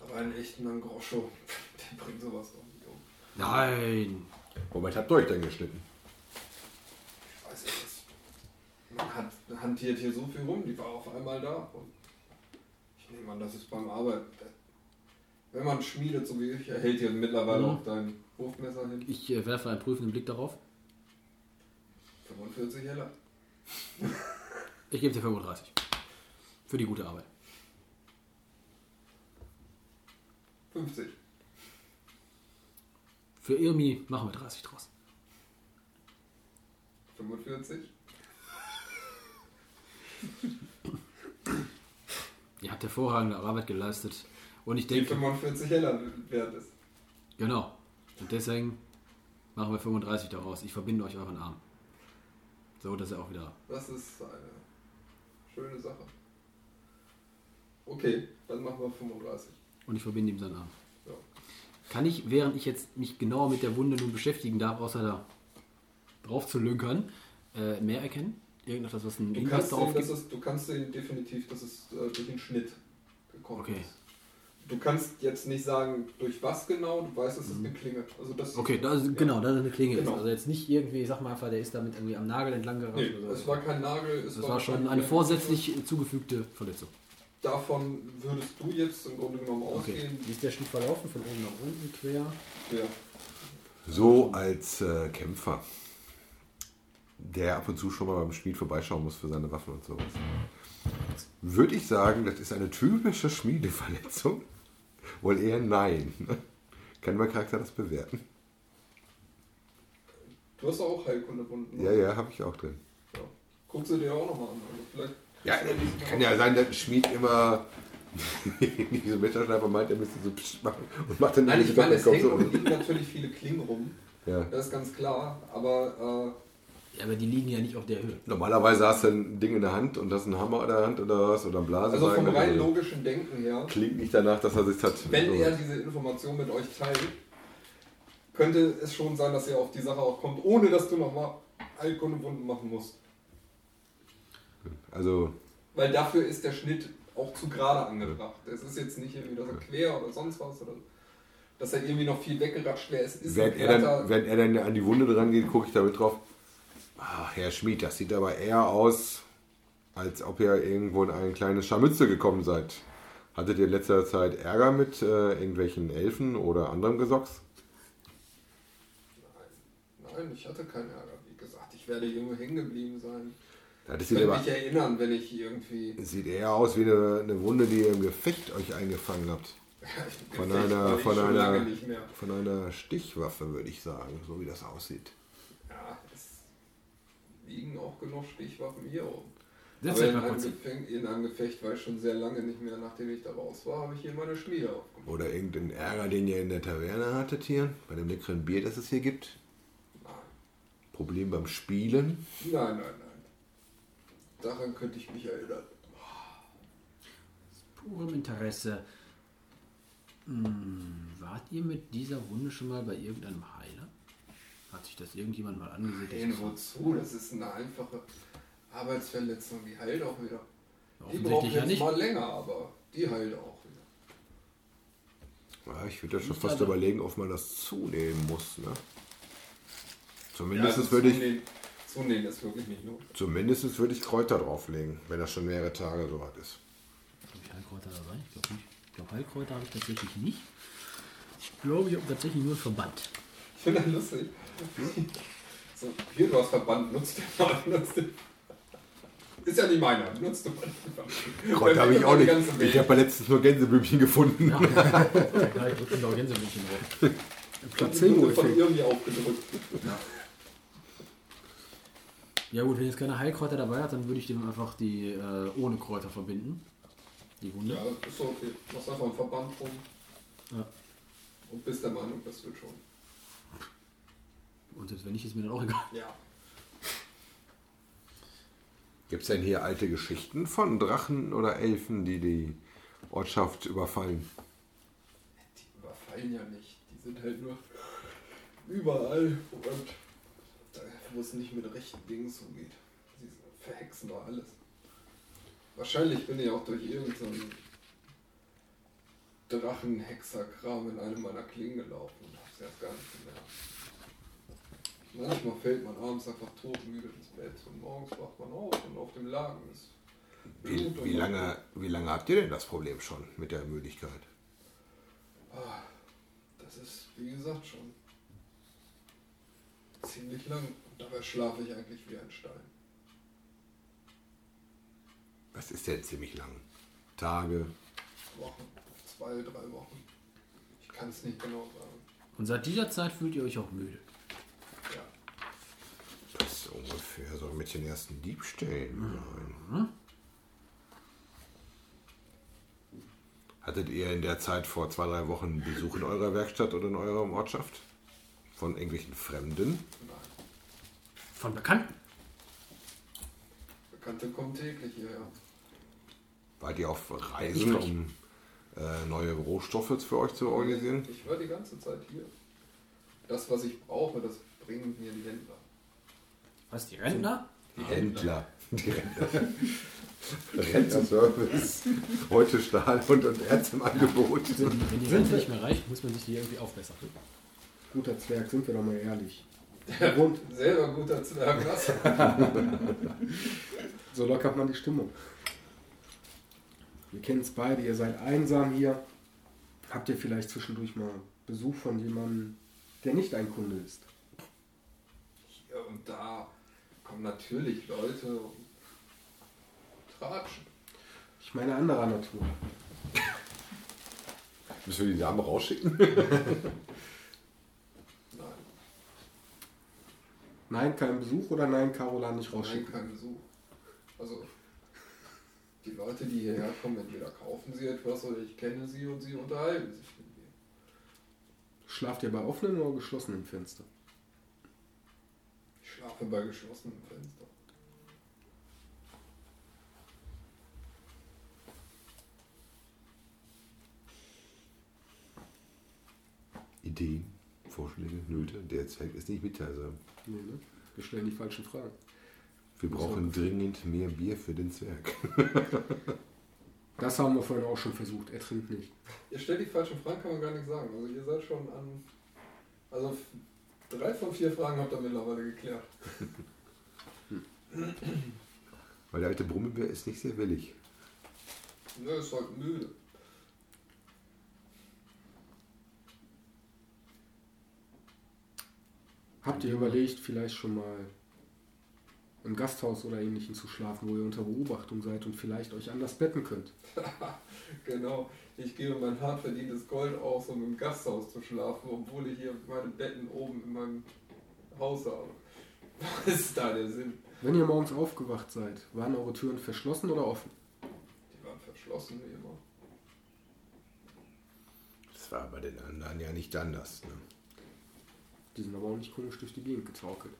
[SPEAKER 4] Aber einen echten Angroscho, <laughs> der bringt sowas doch nicht um.
[SPEAKER 6] Nein,
[SPEAKER 5] Womit habt ihr euch denn geschnitten?
[SPEAKER 4] Ich weiß nicht, man hat hantiert hier so viel rum, die war auf einmal da. Und ich nehme an, das ist beim Arbeiten. Wenn man schmiedet, so wie ich, er hält dir mittlerweile
[SPEAKER 6] Mhm.
[SPEAKER 4] auch dein Wurfmesser hin.
[SPEAKER 6] Ich äh, werfe einen prüfenden Blick darauf.
[SPEAKER 4] 45 heller. <laughs>
[SPEAKER 6] Ich gebe dir 35. Für die gute Arbeit.
[SPEAKER 4] 50.
[SPEAKER 6] Für Irmi machen wir 30 draus.
[SPEAKER 4] 45. <laughs>
[SPEAKER 6] Ihr habt hervorragende Arbeit geleistet. Und ich
[SPEAKER 4] Die
[SPEAKER 6] denke,
[SPEAKER 4] 45 heller wert ist.
[SPEAKER 6] genau. Und deswegen machen wir 35 daraus. Ich verbinde euch euren Arm. So, dass er auch wieder.
[SPEAKER 4] Das ist eine schöne Sache. Okay, dann machen wir 35.
[SPEAKER 6] Und ich verbinde ihm seinen Arm.
[SPEAKER 4] Ja.
[SPEAKER 6] Kann ich, während ich jetzt mich genauer mit der Wunde nun beschäftigen darf, außer da drauf zu lünkern, äh, mehr erkennen? Irgendetwas, was einen
[SPEAKER 4] Du
[SPEAKER 6] Hinweis
[SPEAKER 4] kannst,
[SPEAKER 6] darauf
[SPEAKER 4] sehen, dass
[SPEAKER 6] gibt?
[SPEAKER 4] es, du kannst sehen definitiv, dass es äh, durch einen Schnitt gekommen
[SPEAKER 6] Okay.
[SPEAKER 4] ist. Du kannst jetzt nicht sagen, durch was genau, du weißt, es ist eine Klinge. Also das
[SPEAKER 6] Mhm. Okay, da ist,
[SPEAKER 4] ja.
[SPEAKER 6] genau, da ist eine Klinge.
[SPEAKER 4] Genau.
[SPEAKER 6] Ist. Also jetzt nicht irgendwie, ich sag mal einfach, der ist damit irgendwie am Nagel entlang gerascht
[SPEAKER 4] Nee,
[SPEAKER 6] oder
[SPEAKER 4] es
[SPEAKER 6] so.
[SPEAKER 4] war kein Nagel, es
[SPEAKER 6] Das
[SPEAKER 4] war,
[SPEAKER 6] war schon eine vorsätzlich zugefügte Verletzung.
[SPEAKER 4] Davon würdest du jetzt im Grunde genommen
[SPEAKER 6] Okay.
[SPEAKER 4] ausgehen.
[SPEAKER 6] Wie ist der Schnitt verlaufen? Von oben nach unten quer?
[SPEAKER 4] Ja.
[SPEAKER 5] So als äh, Kämpfer, der ab und zu schon mal beim Schmied vorbeischauen muss für seine Waffen und sowas, würde ich sagen, das ist eine typische Schmiedeverletzung. Wohl eher nein. <laughs> Kann mein Charakter das bewerten?
[SPEAKER 4] Du hast auch Heilkundewunden.
[SPEAKER 5] Ja, ja, habe ich auch drin.
[SPEAKER 4] ja. Guck sie dir auch nochmal an. Also
[SPEAKER 5] Ja, kann ja sein, dass Schmied immer <laughs> diese Messerschleifer meint, er müsste so psch machen und macht dann
[SPEAKER 4] Nein, ich meine, es hängen
[SPEAKER 5] so-
[SPEAKER 4] liegen natürlich viele Klingen rum.
[SPEAKER 5] ja.
[SPEAKER 4] Das ist ganz klar. Aber
[SPEAKER 6] Ja, aber die liegen ja nicht auf der Höhe.
[SPEAKER 5] Normalerweise hast du ein Ding in der Hand und hast einen Hammer in der Hand oder was oder ein Blasen.
[SPEAKER 4] also vom rein logischen Denken her,
[SPEAKER 5] Klingt nicht danach, dass er sich hat.
[SPEAKER 4] wenn
[SPEAKER 5] so.
[SPEAKER 4] er diese Information mit euch teilt, könnte es schon sein, dass ihr auf die Sache auch kommt, ohne dass du nochmal Heilkundewunden machen musst.
[SPEAKER 5] Also,
[SPEAKER 4] Weil dafür ist der Schnitt auch zu gerade angebracht. Es ist jetzt nicht irgendwie, dass er quer oder sonst was oder dass er irgendwie noch viel weggeratscht wäre. Es ist
[SPEAKER 5] während
[SPEAKER 4] ein
[SPEAKER 5] er, dann, während er dann an die Wunde dran geht, gucke ich damit drauf. Ah, Herr Schmied, das sieht aber eher aus, als ob ihr irgendwo in ein kleines Scharmützel gekommen seid. Hattet ihr in letzter Zeit Ärger mit äh, irgendwelchen Elfen oder anderem Gesocks?
[SPEAKER 4] Nein, nein, ich hatte keinen Ärger. Wie gesagt, ich werde irgendwo hängen geblieben sein.
[SPEAKER 5] Das
[SPEAKER 4] Ich kann mich erinnern, wenn ich irgendwie.
[SPEAKER 5] es sieht eher aus wie eine, eine Wunde, die ihr im Gefecht euch eingefangen habt. <laughs> Von einer- von einer-. Von einer Stichwaffe, würde ich sagen, so wie das aussieht.
[SPEAKER 4] Liegen auch genug Stichwaffen hier rum.
[SPEAKER 6] Setz
[SPEAKER 4] Aber in einem. Gefäng- in einem Gefecht war ich schon sehr lange nicht mehr. Nachdem ich da raus war, habe ich hier meine Schmiede aufgemacht.
[SPEAKER 5] Oder irgendein Ärger, den ihr in der Taverne hattet hier, bei dem leckeren Bier, das es hier gibt.
[SPEAKER 4] Nein,
[SPEAKER 5] Problem beim Spielen.
[SPEAKER 4] nein, nein. nein. Daran könnte ich mich erinnern.
[SPEAKER 6] Purem Interesse. Hm, wart ihr mit dieser Wunde schon mal bei irgendeinem Heiler? Hat sich das irgendjemand mal angesehen?
[SPEAKER 4] Nein, wozu? Das ist eine einfache Arbeitsverletzung. Die heilt auch wieder. Die braucht
[SPEAKER 6] Offensichtlich ja
[SPEAKER 4] jetzt
[SPEAKER 6] nicht.
[SPEAKER 4] mal länger, aber die heilt auch wieder.
[SPEAKER 5] Ja, ich würde ja schon fast überlegen, ob man das zunehmen muss. Ne? Zumindest
[SPEAKER 4] also
[SPEAKER 5] würde ich,
[SPEAKER 4] zunähen ist wirklich nicht notwendig.
[SPEAKER 5] zumindest würde ich Kräuter drauflegen, wenn das schon mehrere Tage so weit ist.
[SPEAKER 6] Habe ich Heilkräuter dabei? Ich glaube nicht. Ich glaube, Heilkräuter habe ich tatsächlich nicht. Ich glaube, ich habe tatsächlich nur einen Verband.
[SPEAKER 4] Ich finde das lustig. <laughs> So, hier, du hast Verband, nutzt den mal. <laughs> Nutzt den. Ist ja nicht meiner, nutzt du mal.
[SPEAKER 5] Kräuter habe ich auch nicht. Ich habe ja letztens nur Gänseblümchen gefunden.
[SPEAKER 6] Ja, <laughs> klar, ich drücke da Gänseblümchen drauf.
[SPEAKER 4] Placebo von irgendwie aufgedrückt.
[SPEAKER 6] Ja gut, wenn jetzt keine Heilkräuter dabei hat, dann würde ich dem einfach die äh, ohne Kräuter verbinden. Die Wunde.
[SPEAKER 4] Ja, ist so okay. Machst einfach einen Verband rum.
[SPEAKER 6] Ja.
[SPEAKER 4] Und bist der Meinung, das wird schon.
[SPEAKER 6] Und selbst wenn nicht, ist mir dann auch egal.
[SPEAKER 4] Ja.
[SPEAKER 5] Gibt es denn hier alte Geschichten von Drachen oder Elfen, die die Ortschaft überfallen?
[SPEAKER 4] Die überfallen ja nicht. Die sind halt nur überall und da, wo es nicht mit rechten Dingen zugeht. Sie verhexen doch alles. Wahrscheinlich bin ich auch durch irgendeinen Drachenhexerkram in einem meiner Klingen gelaufen und hab's erst gar nicht gemerkt. Manchmal fällt man abends einfach todmüde ins Bett und morgens wacht man auf und auf dem Lagen ist
[SPEAKER 5] Wie, wie, lange, wie lange habt ihr denn das Problem schon mit der Müdigkeit?
[SPEAKER 4] Ah, Das ist, wie gesagt, schon ziemlich lang. Und dabei schlafe ich eigentlich wie ein Stein.
[SPEAKER 5] Was ist denn ziemlich lang? Tage.
[SPEAKER 4] Wochen, zwei, drei Wochen. Ich kann es nicht genau sagen.
[SPEAKER 6] Und seit dieser Zeit fühlt ihr euch auch müde.
[SPEAKER 4] Ja.
[SPEAKER 5] Das ist ungefähr so mit den ersten Diebstählen. sein. Hattet ihr in der Zeit vor zwei, drei Wochen Besuch in eurer Werkstatt oder in eurer Ortschaft? Von irgendwelchen Fremden?
[SPEAKER 4] Nein.
[SPEAKER 6] Von Bekannten.
[SPEAKER 4] Bekannte kommen täglich hierher.
[SPEAKER 5] Wart ihr auf Reisen, um äh, neue Rohstoffe für euch zu organisieren?
[SPEAKER 4] Ich war die ganze Zeit hier. Das, was ich brauche, das bringen mir die Händler.
[SPEAKER 6] Was, die Rentner?
[SPEAKER 5] Die Händler. Die Rentner. Rentnerservice. Heute Stahl und, und Erz im Angebot.
[SPEAKER 6] Wenn die Rente nicht mehr reicht, muss man sich die irgendwie aufbessern.
[SPEAKER 3] Guter Zwerg, sind wir doch mal ehrlich. Grund,
[SPEAKER 4] Selber guter Zwerg, was? <laughs>
[SPEAKER 3] so lockert man die Stimmung. Wir kennen es beide, ihr seid einsam hier. Habt ihr vielleicht zwischendurch mal Besuch von jemandem, der nicht ein Kunde ist?
[SPEAKER 4] Hier und da kommen natürlich Leute und tratschen.
[SPEAKER 3] Ich meine anderer Natur. <laughs>
[SPEAKER 5] Müssen wir die Dame rausschicken?
[SPEAKER 4] Nein,
[SPEAKER 3] Nein, kein Besuch oder nein, Carola nicht
[SPEAKER 4] nein,
[SPEAKER 3] rausschicken?
[SPEAKER 4] kein Besuch. Also, die Leute, die hierher kommen, entweder kaufen sie etwas oder ich kenne sie und sie unterhalten sich mit mir.
[SPEAKER 3] Schlaft ihr bei offenen oder geschlossenen Fenster?
[SPEAKER 4] Ich schlafe bei geschlossenem Fenster.
[SPEAKER 5] Ideen, Vorschläge, Nöte. Der Zwerg ist nicht mitteilsam.
[SPEAKER 3] Nee, ne? Wir stellen die falschen Fragen.
[SPEAKER 5] Wir brauchen dringend mehr Bier für den Zwerg. <laughs>
[SPEAKER 3] Das haben wir vorhin auch schon versucht. Er trinkt nicht.
[SPEAKER 4] Ihr stellt die falschen Fragen, kann man gar nicht sagen. Also ihr seid schon an... Also drei von vier Fragen habt ihr mittlerweile geklärt. <laughs>
[SPEAKER 5] Weil der alte Brummelbär ist nicht sehr willig.
[SPEAKER 4] Ne, ist halt müde.
[SPEAKER 3] Habt ihr überlegt, vielleicht schon mal im Gasthaus oder ähnlichem zu schlafen, wo ihr unter Beobachtung seid und vielleicht euch anders betten könnt? <laughs>
[SPEAKER 4] Genau. Ich gebe mein hart verdientes Gold aus, um im Gasthaus zu schlafen, obwohl ich hier meine Betten oben in meinem Haus habe. <laughs> Was ist da der Sinn?
[SPEAKER 3] Wenn ihr morgens aufgewacht seid, waren eure Türen verschlossen oder offen?
[SPEAKER 4] Die waren verschlossen wie immer.
[SPEAKER 5] Das war bei den anderen ja nicht anders. Ne?
[SPEAKER 3] Die sind aber auch nicht komisch durch die Gegend getorkelt.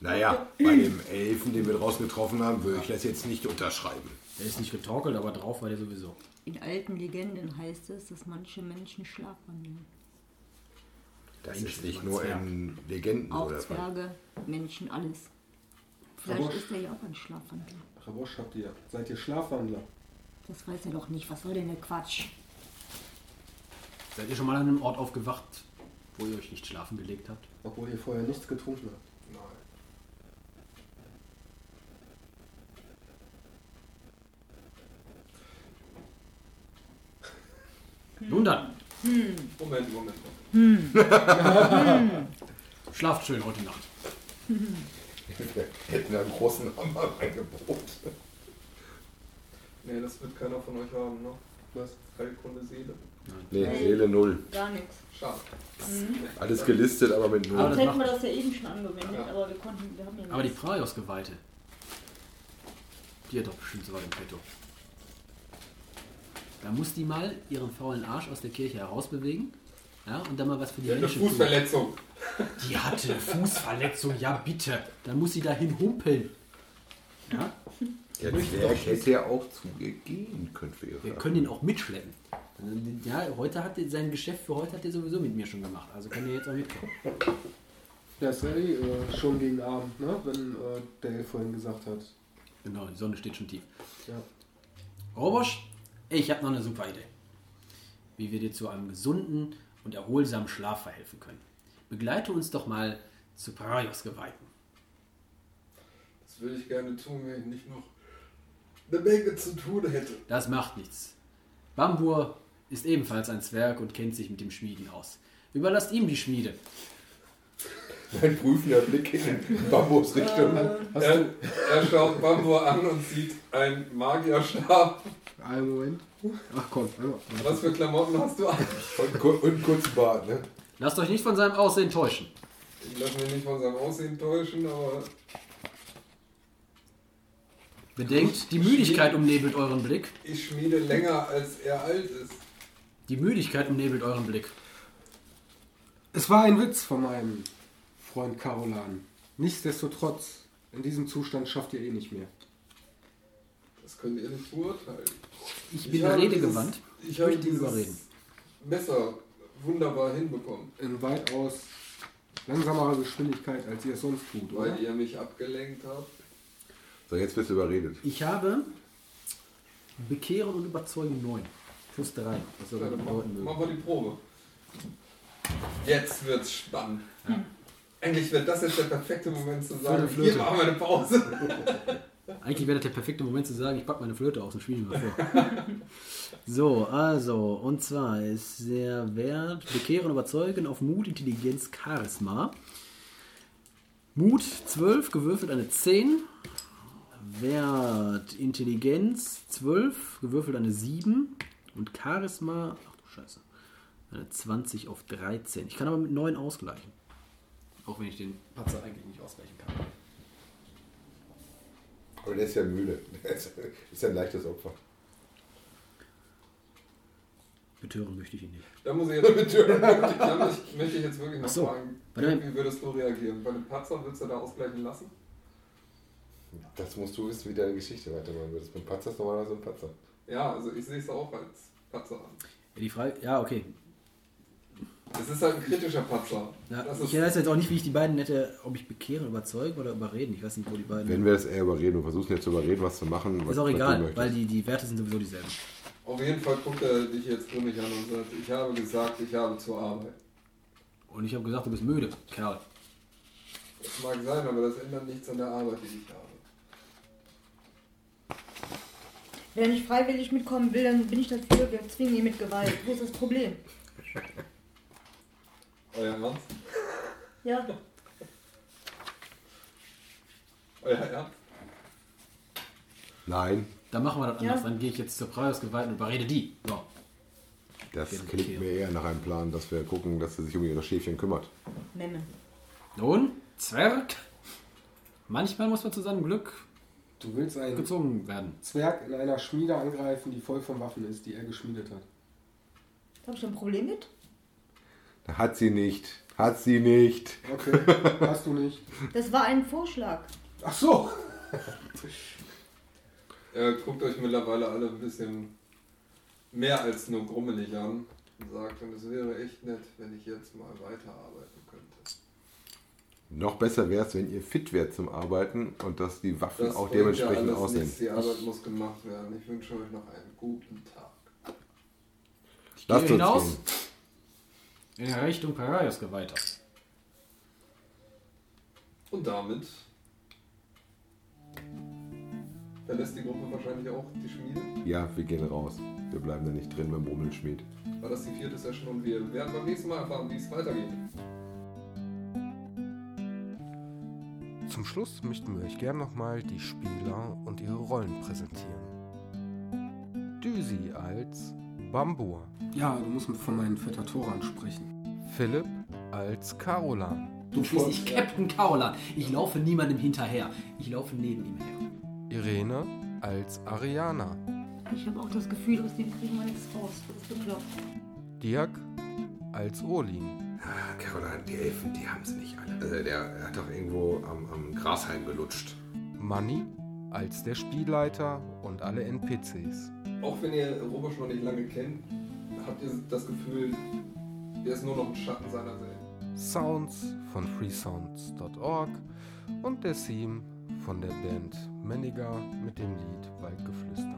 [SPEAKER 5] Naja, bei dem Elfen, den wir draußen getroffen haben, würde ich das jetzt nicht unterschreiben.
[SPEAKER 6] Der ist nicht getorkelt, aber drauf war der sowieso.
[SPEAKER 1] In alten Legenden heißt es, dass manche Menschen schlafwandeln.
[SPEAKER 5] Das
[SPEAKER 6] Mensch,
[SPEAKER 5] ist nicht nur
[SPEAKER 6] Zwerg.
[SPEAKER 5] in Legenden
[SPEAKER 1] Auch
[SPEAKER 5] so der Fall.
[SPEAKER 1] Zwerge, Menschen, alles. Vielleicht
[SPEAKER 3] Aber-
[SPEAKER 1] ist er ja auch ein Schlafwandler.
[SPEAKER 3] Rabosch habt ihr. Seid ihr Schlafwandler?
[SPEAKER 1] Das weiß er doch nicht. Was soll denn der Quatsch?
[SPEAKER 6] Seid ihr schon mal an einem Ort aufgewacht, wo ihr euch nicht schlafen gelegt habt?
[SPEAKER 3] Obwohl ihr vorher nichts getrunken habt.
[SPEAKER 4] Nein.
[SPEAKER 6] Nun dann,
[SPEAKER 4] Moment, Moment. Moment.
[SPEAKER 6] schlaft schön heute Nacht. <laughs>
[SPEAKER 5] Wir hätten einen großen Hammer reingebaut.
[SPEAKER 4] Nee, das wird keiner von euch haben, ne?
[SPEAKER 3] Was?
[SPEAKER 4] Heilkunde Seele.
[SPEAKER 5] Nee, Seele null.
[SPEAKER 1] Gar nichts.
[SPEAKER 4] Schade.
[SPEAKER 5] Alles gelistet, aber mit
[SPEAKER 6] Aber
[SPEAKER 5] null.
[SPEAKER 6] das
[SPEAKER 1] Hätten
[SPEAKER 6] macht-
[SPEAKER 1] wir das ja eben schon angewendet,
[SPEAKER 4] Ja.
[SPEAKER 1] aber wir konnten, wir haben ja
[SPEAKER 6] Aber die
[SPEAKER 1] nichts.
[SPEAKER 6] Praios-Geweihte, die hat doch bestimmt so was im Petto. Da muss die mal ihren faulen Arsch aus der Kirche herausbewegen. Ja, und dann mal was für die
[SPEAKER 4] Die
[SPEAKER 6] Menschen tun.
[SPEAKER 4] Fußverletzung.
[SPEAKER 6] Die hatte Fußverletzung, ja bitte. Dann muss sie dahin humpeln. Ja,
[SPEAKER 5] Der Zwerg hätte ja auch zu ihr gehen können für ihre
[SPEAKER 6] wir können ihn auch mitschleppen. Ja, heute hat er, sein Geschäft für heute hat er sowieso mit mir schon gemacht. Also kann er jetzt auch mitkommen.
[SPEAKER 3] Ja, ist ja eh äh, schon gegen Abend, ne? Wenn äh, der Elf vorhin gesagt hat.
[SPEAKER 6] Genau, die Sonne steht schon tief.
[SPEAKER 3] Ja.
[SPEAKER 6] Robosch, ich habe noch eine super Idee. Wie wir dir zu einem gesunden und erholsamen Schlaf verhelfen können. Begleite uns doch mal zu Paraios Geweihten.
[SPEAKER 4] Das würde ich gerne tun, wenn ich nicht noch eine Menge zu tun hätte.
[SPEAKER 6] Das macht nichts. Bambur ist ebenfalls ein Zwerg und kennt sich mit dem Schmieden aus. Überlasst ihm die Schmiede.
[SPEAKER 5] Ein prüfender Blick in Bambus Richtung.
[SPEAKER 4] Er, er schaut Bambo an und sieht einen Magierstab.
[SPEAKER 3] Einen Moment. Ach komm, einmal.
[SPEAKER 4] Was für Klamotten hast du an?
[SPEAKER 5] Und, und kurzen Bart, ne?
[SPEAKER 6] Lasst euch nicht von seinem Aussehen täuschen.
[SPEAKER 4] Ich lasse mich nicht von seinem Aussehen täuschen, aber
[SPEAKER 6] Bedenkt, die Müdigkeit umnebelt euren Blick.
[SPEAKER 4] ich schmiede länger, als er alt ist.
[SPEAKER 6] Die Müdigkeit umnebelt euren Blick.
[SPEAKER 3] Es war ein Witz von meinem Freund Carolan. Nichtsdestotrotz, in diesem Zustand schafft ihr eh nicht mehr.
[SPEAKER 4] Das könnt ihr nicht beurteilen.
[SPEAKER 6] Ich bin
[SPEAKER 4] habe
[SPEAKER 6] redegewandt. Ich
[SPEAKER 4] habe
[SPEAKER 6] möchte ihn
[SPEAKER 4] dieses
[SPEAKER 6] überreden.
[SPEAKER 4] Messer wunderbar hinbekommen,
[SPEAKER 3] In weitaus langsamerer Geschwindigkeit, als ihr es sonst tut, oder?
[SPEAKER 4] weil ihr mich abgelenkt habt.
[SPEAKER 5] So, jetzt wirst du überredet.
[SPEAKER 6] Ich habe Bekehren und Überzeugen 9. Plus 3. Was soll
[SPEAKER 4] Ja,
[SPEAKER 6] das bedeuten
[SPEAKER 4] machen, wir die Probe. Jetzt wird's spannend. Eigentlich wäre das jetzt der perfekte Moment zu sagen,
[SPEAKER 6] Flöte.
[SPEAKER 4] hier machen wir eine Pause. <laughs>
[SPEAKER 6] Eigentlich wäre das der perfekte Moment zu sagen, ich packe meine Flöte aus und spiele mal vor. <laughs> so, also, und zwar ist der Wert Bekehren, Überzeugen auf Mut, Intelligenz, Charisma. Mut 12, gewürfelt eine 10. Wert Intelligenz 12, gewürfelt eine 7. Und Charisma, ach du Scheiße, eine 20 auf 13. Ich kann aber mit 9 ausgleichen. Auch wenn ich den Patzer eigentlich nicht ausgleichen kann.
[SPEAKER 5] Aber der ist ja müde. Der ist, ist ja ein leichtes Opfer.
[SPEAKER 6] Betören möchte ich ihn nicht.
[SPEAKER 4] Da muss ich jetzt <laughs> da möchte, möchte ich jetzt wirklich noch
[SPEAKER 6] Ach so.
[SPEAKER 4] fragen, wie würdest du reagieren? Bei einem Patzer würdest du da ausgleichen lassen?
[SPEAKER 5] Das musst du wissen, wie deine Geschichte weitermachen wird. Beim Patzer ist normalerweise ein Patzer.
[SPEAKER 4] Ja, also ich sehe es auch als Patzer an.
[SPEAKER 6] Ja, die Frage, ja, okay.
[SPEAKER 4] Es ist halt ein kritischer Patzer.
[SPEAKER 6] Ja,
[SPEAKER 4] das
[SPEAKER 6] ich weiß jetzt auch nicht, wie ich die beiden hätte, ob ich bekehren, überzeugen oder überreden. Ich weiß nicht, wo die beiden.
[SPEAKER 5] Wenn wir das eher überreden und versuchen jetzt zu überreden, was zu machen,
[SPEAKER 6] ist auch
[SPEAKER 5] was du
[SPEAKER 6] egal, weil die, die Werte sind sowieso dieselben.
[SPEAKER 4] auf jeden Fall guckt er dich jetzt grimmig an und sagt, ich habe gesagt, ich habe zur Arbeit.
[SPEAKER 6] Und ich habe gesagt, du bist müde, Kerl.
[SPEAKER 4] Das mag sein, aber das ändert nichts an der Arbeit, die ich habe.
[SPEAKER 1] Wenn er nicht freiwillig mitkommen will, dann bin ich dafür, wir zwingen ihn mit Gewalt. Wo ist das Problem? <laughs>
[SPEAKER 4] Euer Ernst?
[SPEAKER 1] Ja,
[SPEAKER 4] Euer Ernst?
[SPEAKER 5] Nein,
[SPEAKER 6] Dann machen wir das
[SPEAKER 1] Ja.
[SPEAKER 6] anders. Dann gehe ich jetzt zur Preisgewalt und überrede die. So.
[SPEAKER 5] das klingt mir eher nach einem Plan, dass wir gucken, dass sie sich um ihre Schäfchen kümmert.
[SPEAKER 1] Memme.
[SPEAKER 6] Nun, Zwerg. Manchmal muss man zu seinem Glück
[SPEAKER 3] Du willst einen
[SPEAKER 6] gezwungen werden.
[SPEAKER 3] Zwerg in einer Schmiede angreifen, die voll von Waffen ist, die er geschmiedet hat.
[SPEAKER 1] Habe ich ein Problem mit?
[SPEAKER 5] Hat sie nicht. Hat sie nicht.
[SPEAKER 3] Okay, hast du nicht.
[SPEAKER 1] Das war ein Vorschlag.
[SPEAKER 3] Ach so.
[SPEAKER 4] Ihr guckt euch mittlerweile alle ein bisschen mehr als nur grummelig an und sagt, und es wäre echt nett, wenn ich jetzt mal weiterarbeiten könnte.
[SPEAKER 5] Noch besser wäre es, wenn ihr fit wärt zum Arbeiten und dass die Waffen
[SPEAKER 4] Das
[SPEAKER 5] auch dementsprechend
[SPEAKER 4] ja alles
[SPEAKER 5] aussehen.
[SPEAKER 4] nichts. Die Arbeit muss gemacht werden. Ich wünsche euch noch einen guten Tag.
[SPEAKER 6] Ich
[SPEAKER 5] Lasst
[SPEAKER 6] gehe
[SPEAKER 5] uns
[SPEAKER 6] hinaus
[SPEAKER 5] gehen.
[SPEAKER 6] In Richtung Parias weiter.
[SPEAKER 4] Und damit verlässt die Gruppe wahrscheinlich auch die Schmiede.
[SPEAKER 5] Ja, wir gehen raus. Wir bleiben da nicht drin beim Brummelschmied.
[SPEAKER 4] War das die vierte Session und wir werden beim nächsten Mal erfahren, wie es weitergeht.
[SPEAKER 3] Zum Schluss möchten wir euch gern nochmal die Spieler und ihre Rollen präsentieren. Düsi als Bambur. Ja, du musst von meinen Vetter Toran sprechen. Philipp als Carolan.
[SPEAKER 6] Du nicht Captain Carolan. Ich laufe niemandem hinterher. Ich laufe neben ihm her.
[SPEAKER 3] Irene als Ariana.
[SPEAKER 1] Ich habe auch das Gefühl, aus dem kriegen wir nichts raus. Das ist bekloppt.
[SPEAKER 3] Dirk als Olin.
[SPEAKER 5] Ah, Caroline, die Elfen, die haben es nicht alle. Also der hat doch irgendwo am, am Grashalm gelutscht.
[SPEAKER 3] Manni als der Spielleiter und alle NPCs.
[SPEAKER 4] Auch wenn ihr Robosch noch nicht lange kennt, habt ihr das Gefühl, er ist nur noch ein Schatten seiner selbst.
[SPEAKER 3] Sounds von freesounds.org und der Theme von der Band Menniger mit dem Lied Waldgeflüster.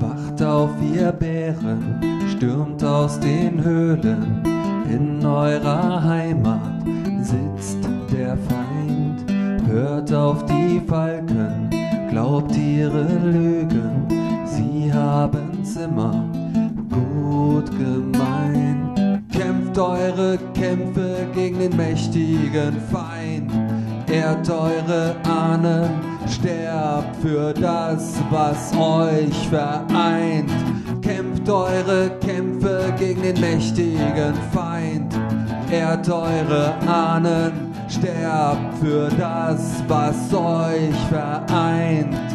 [SPEAKER 2] Wacht auf, ihr Bären, stürmt aus den Höhlen. In eurer Heimat sitzt der Feind. Hört auf die Falken, glaubt ihre Lügen, sie haben's immer gut gemeint. Kämpft eure Kämpfe gegen den mächtigen Feind, ehrt eure Ahnen, sterbt für das, was euch vereint. Kämpft eure Kämpfe gegen den mächtigen Feind, ehrt eure Ahnen, sterbt für das, was euch vereint.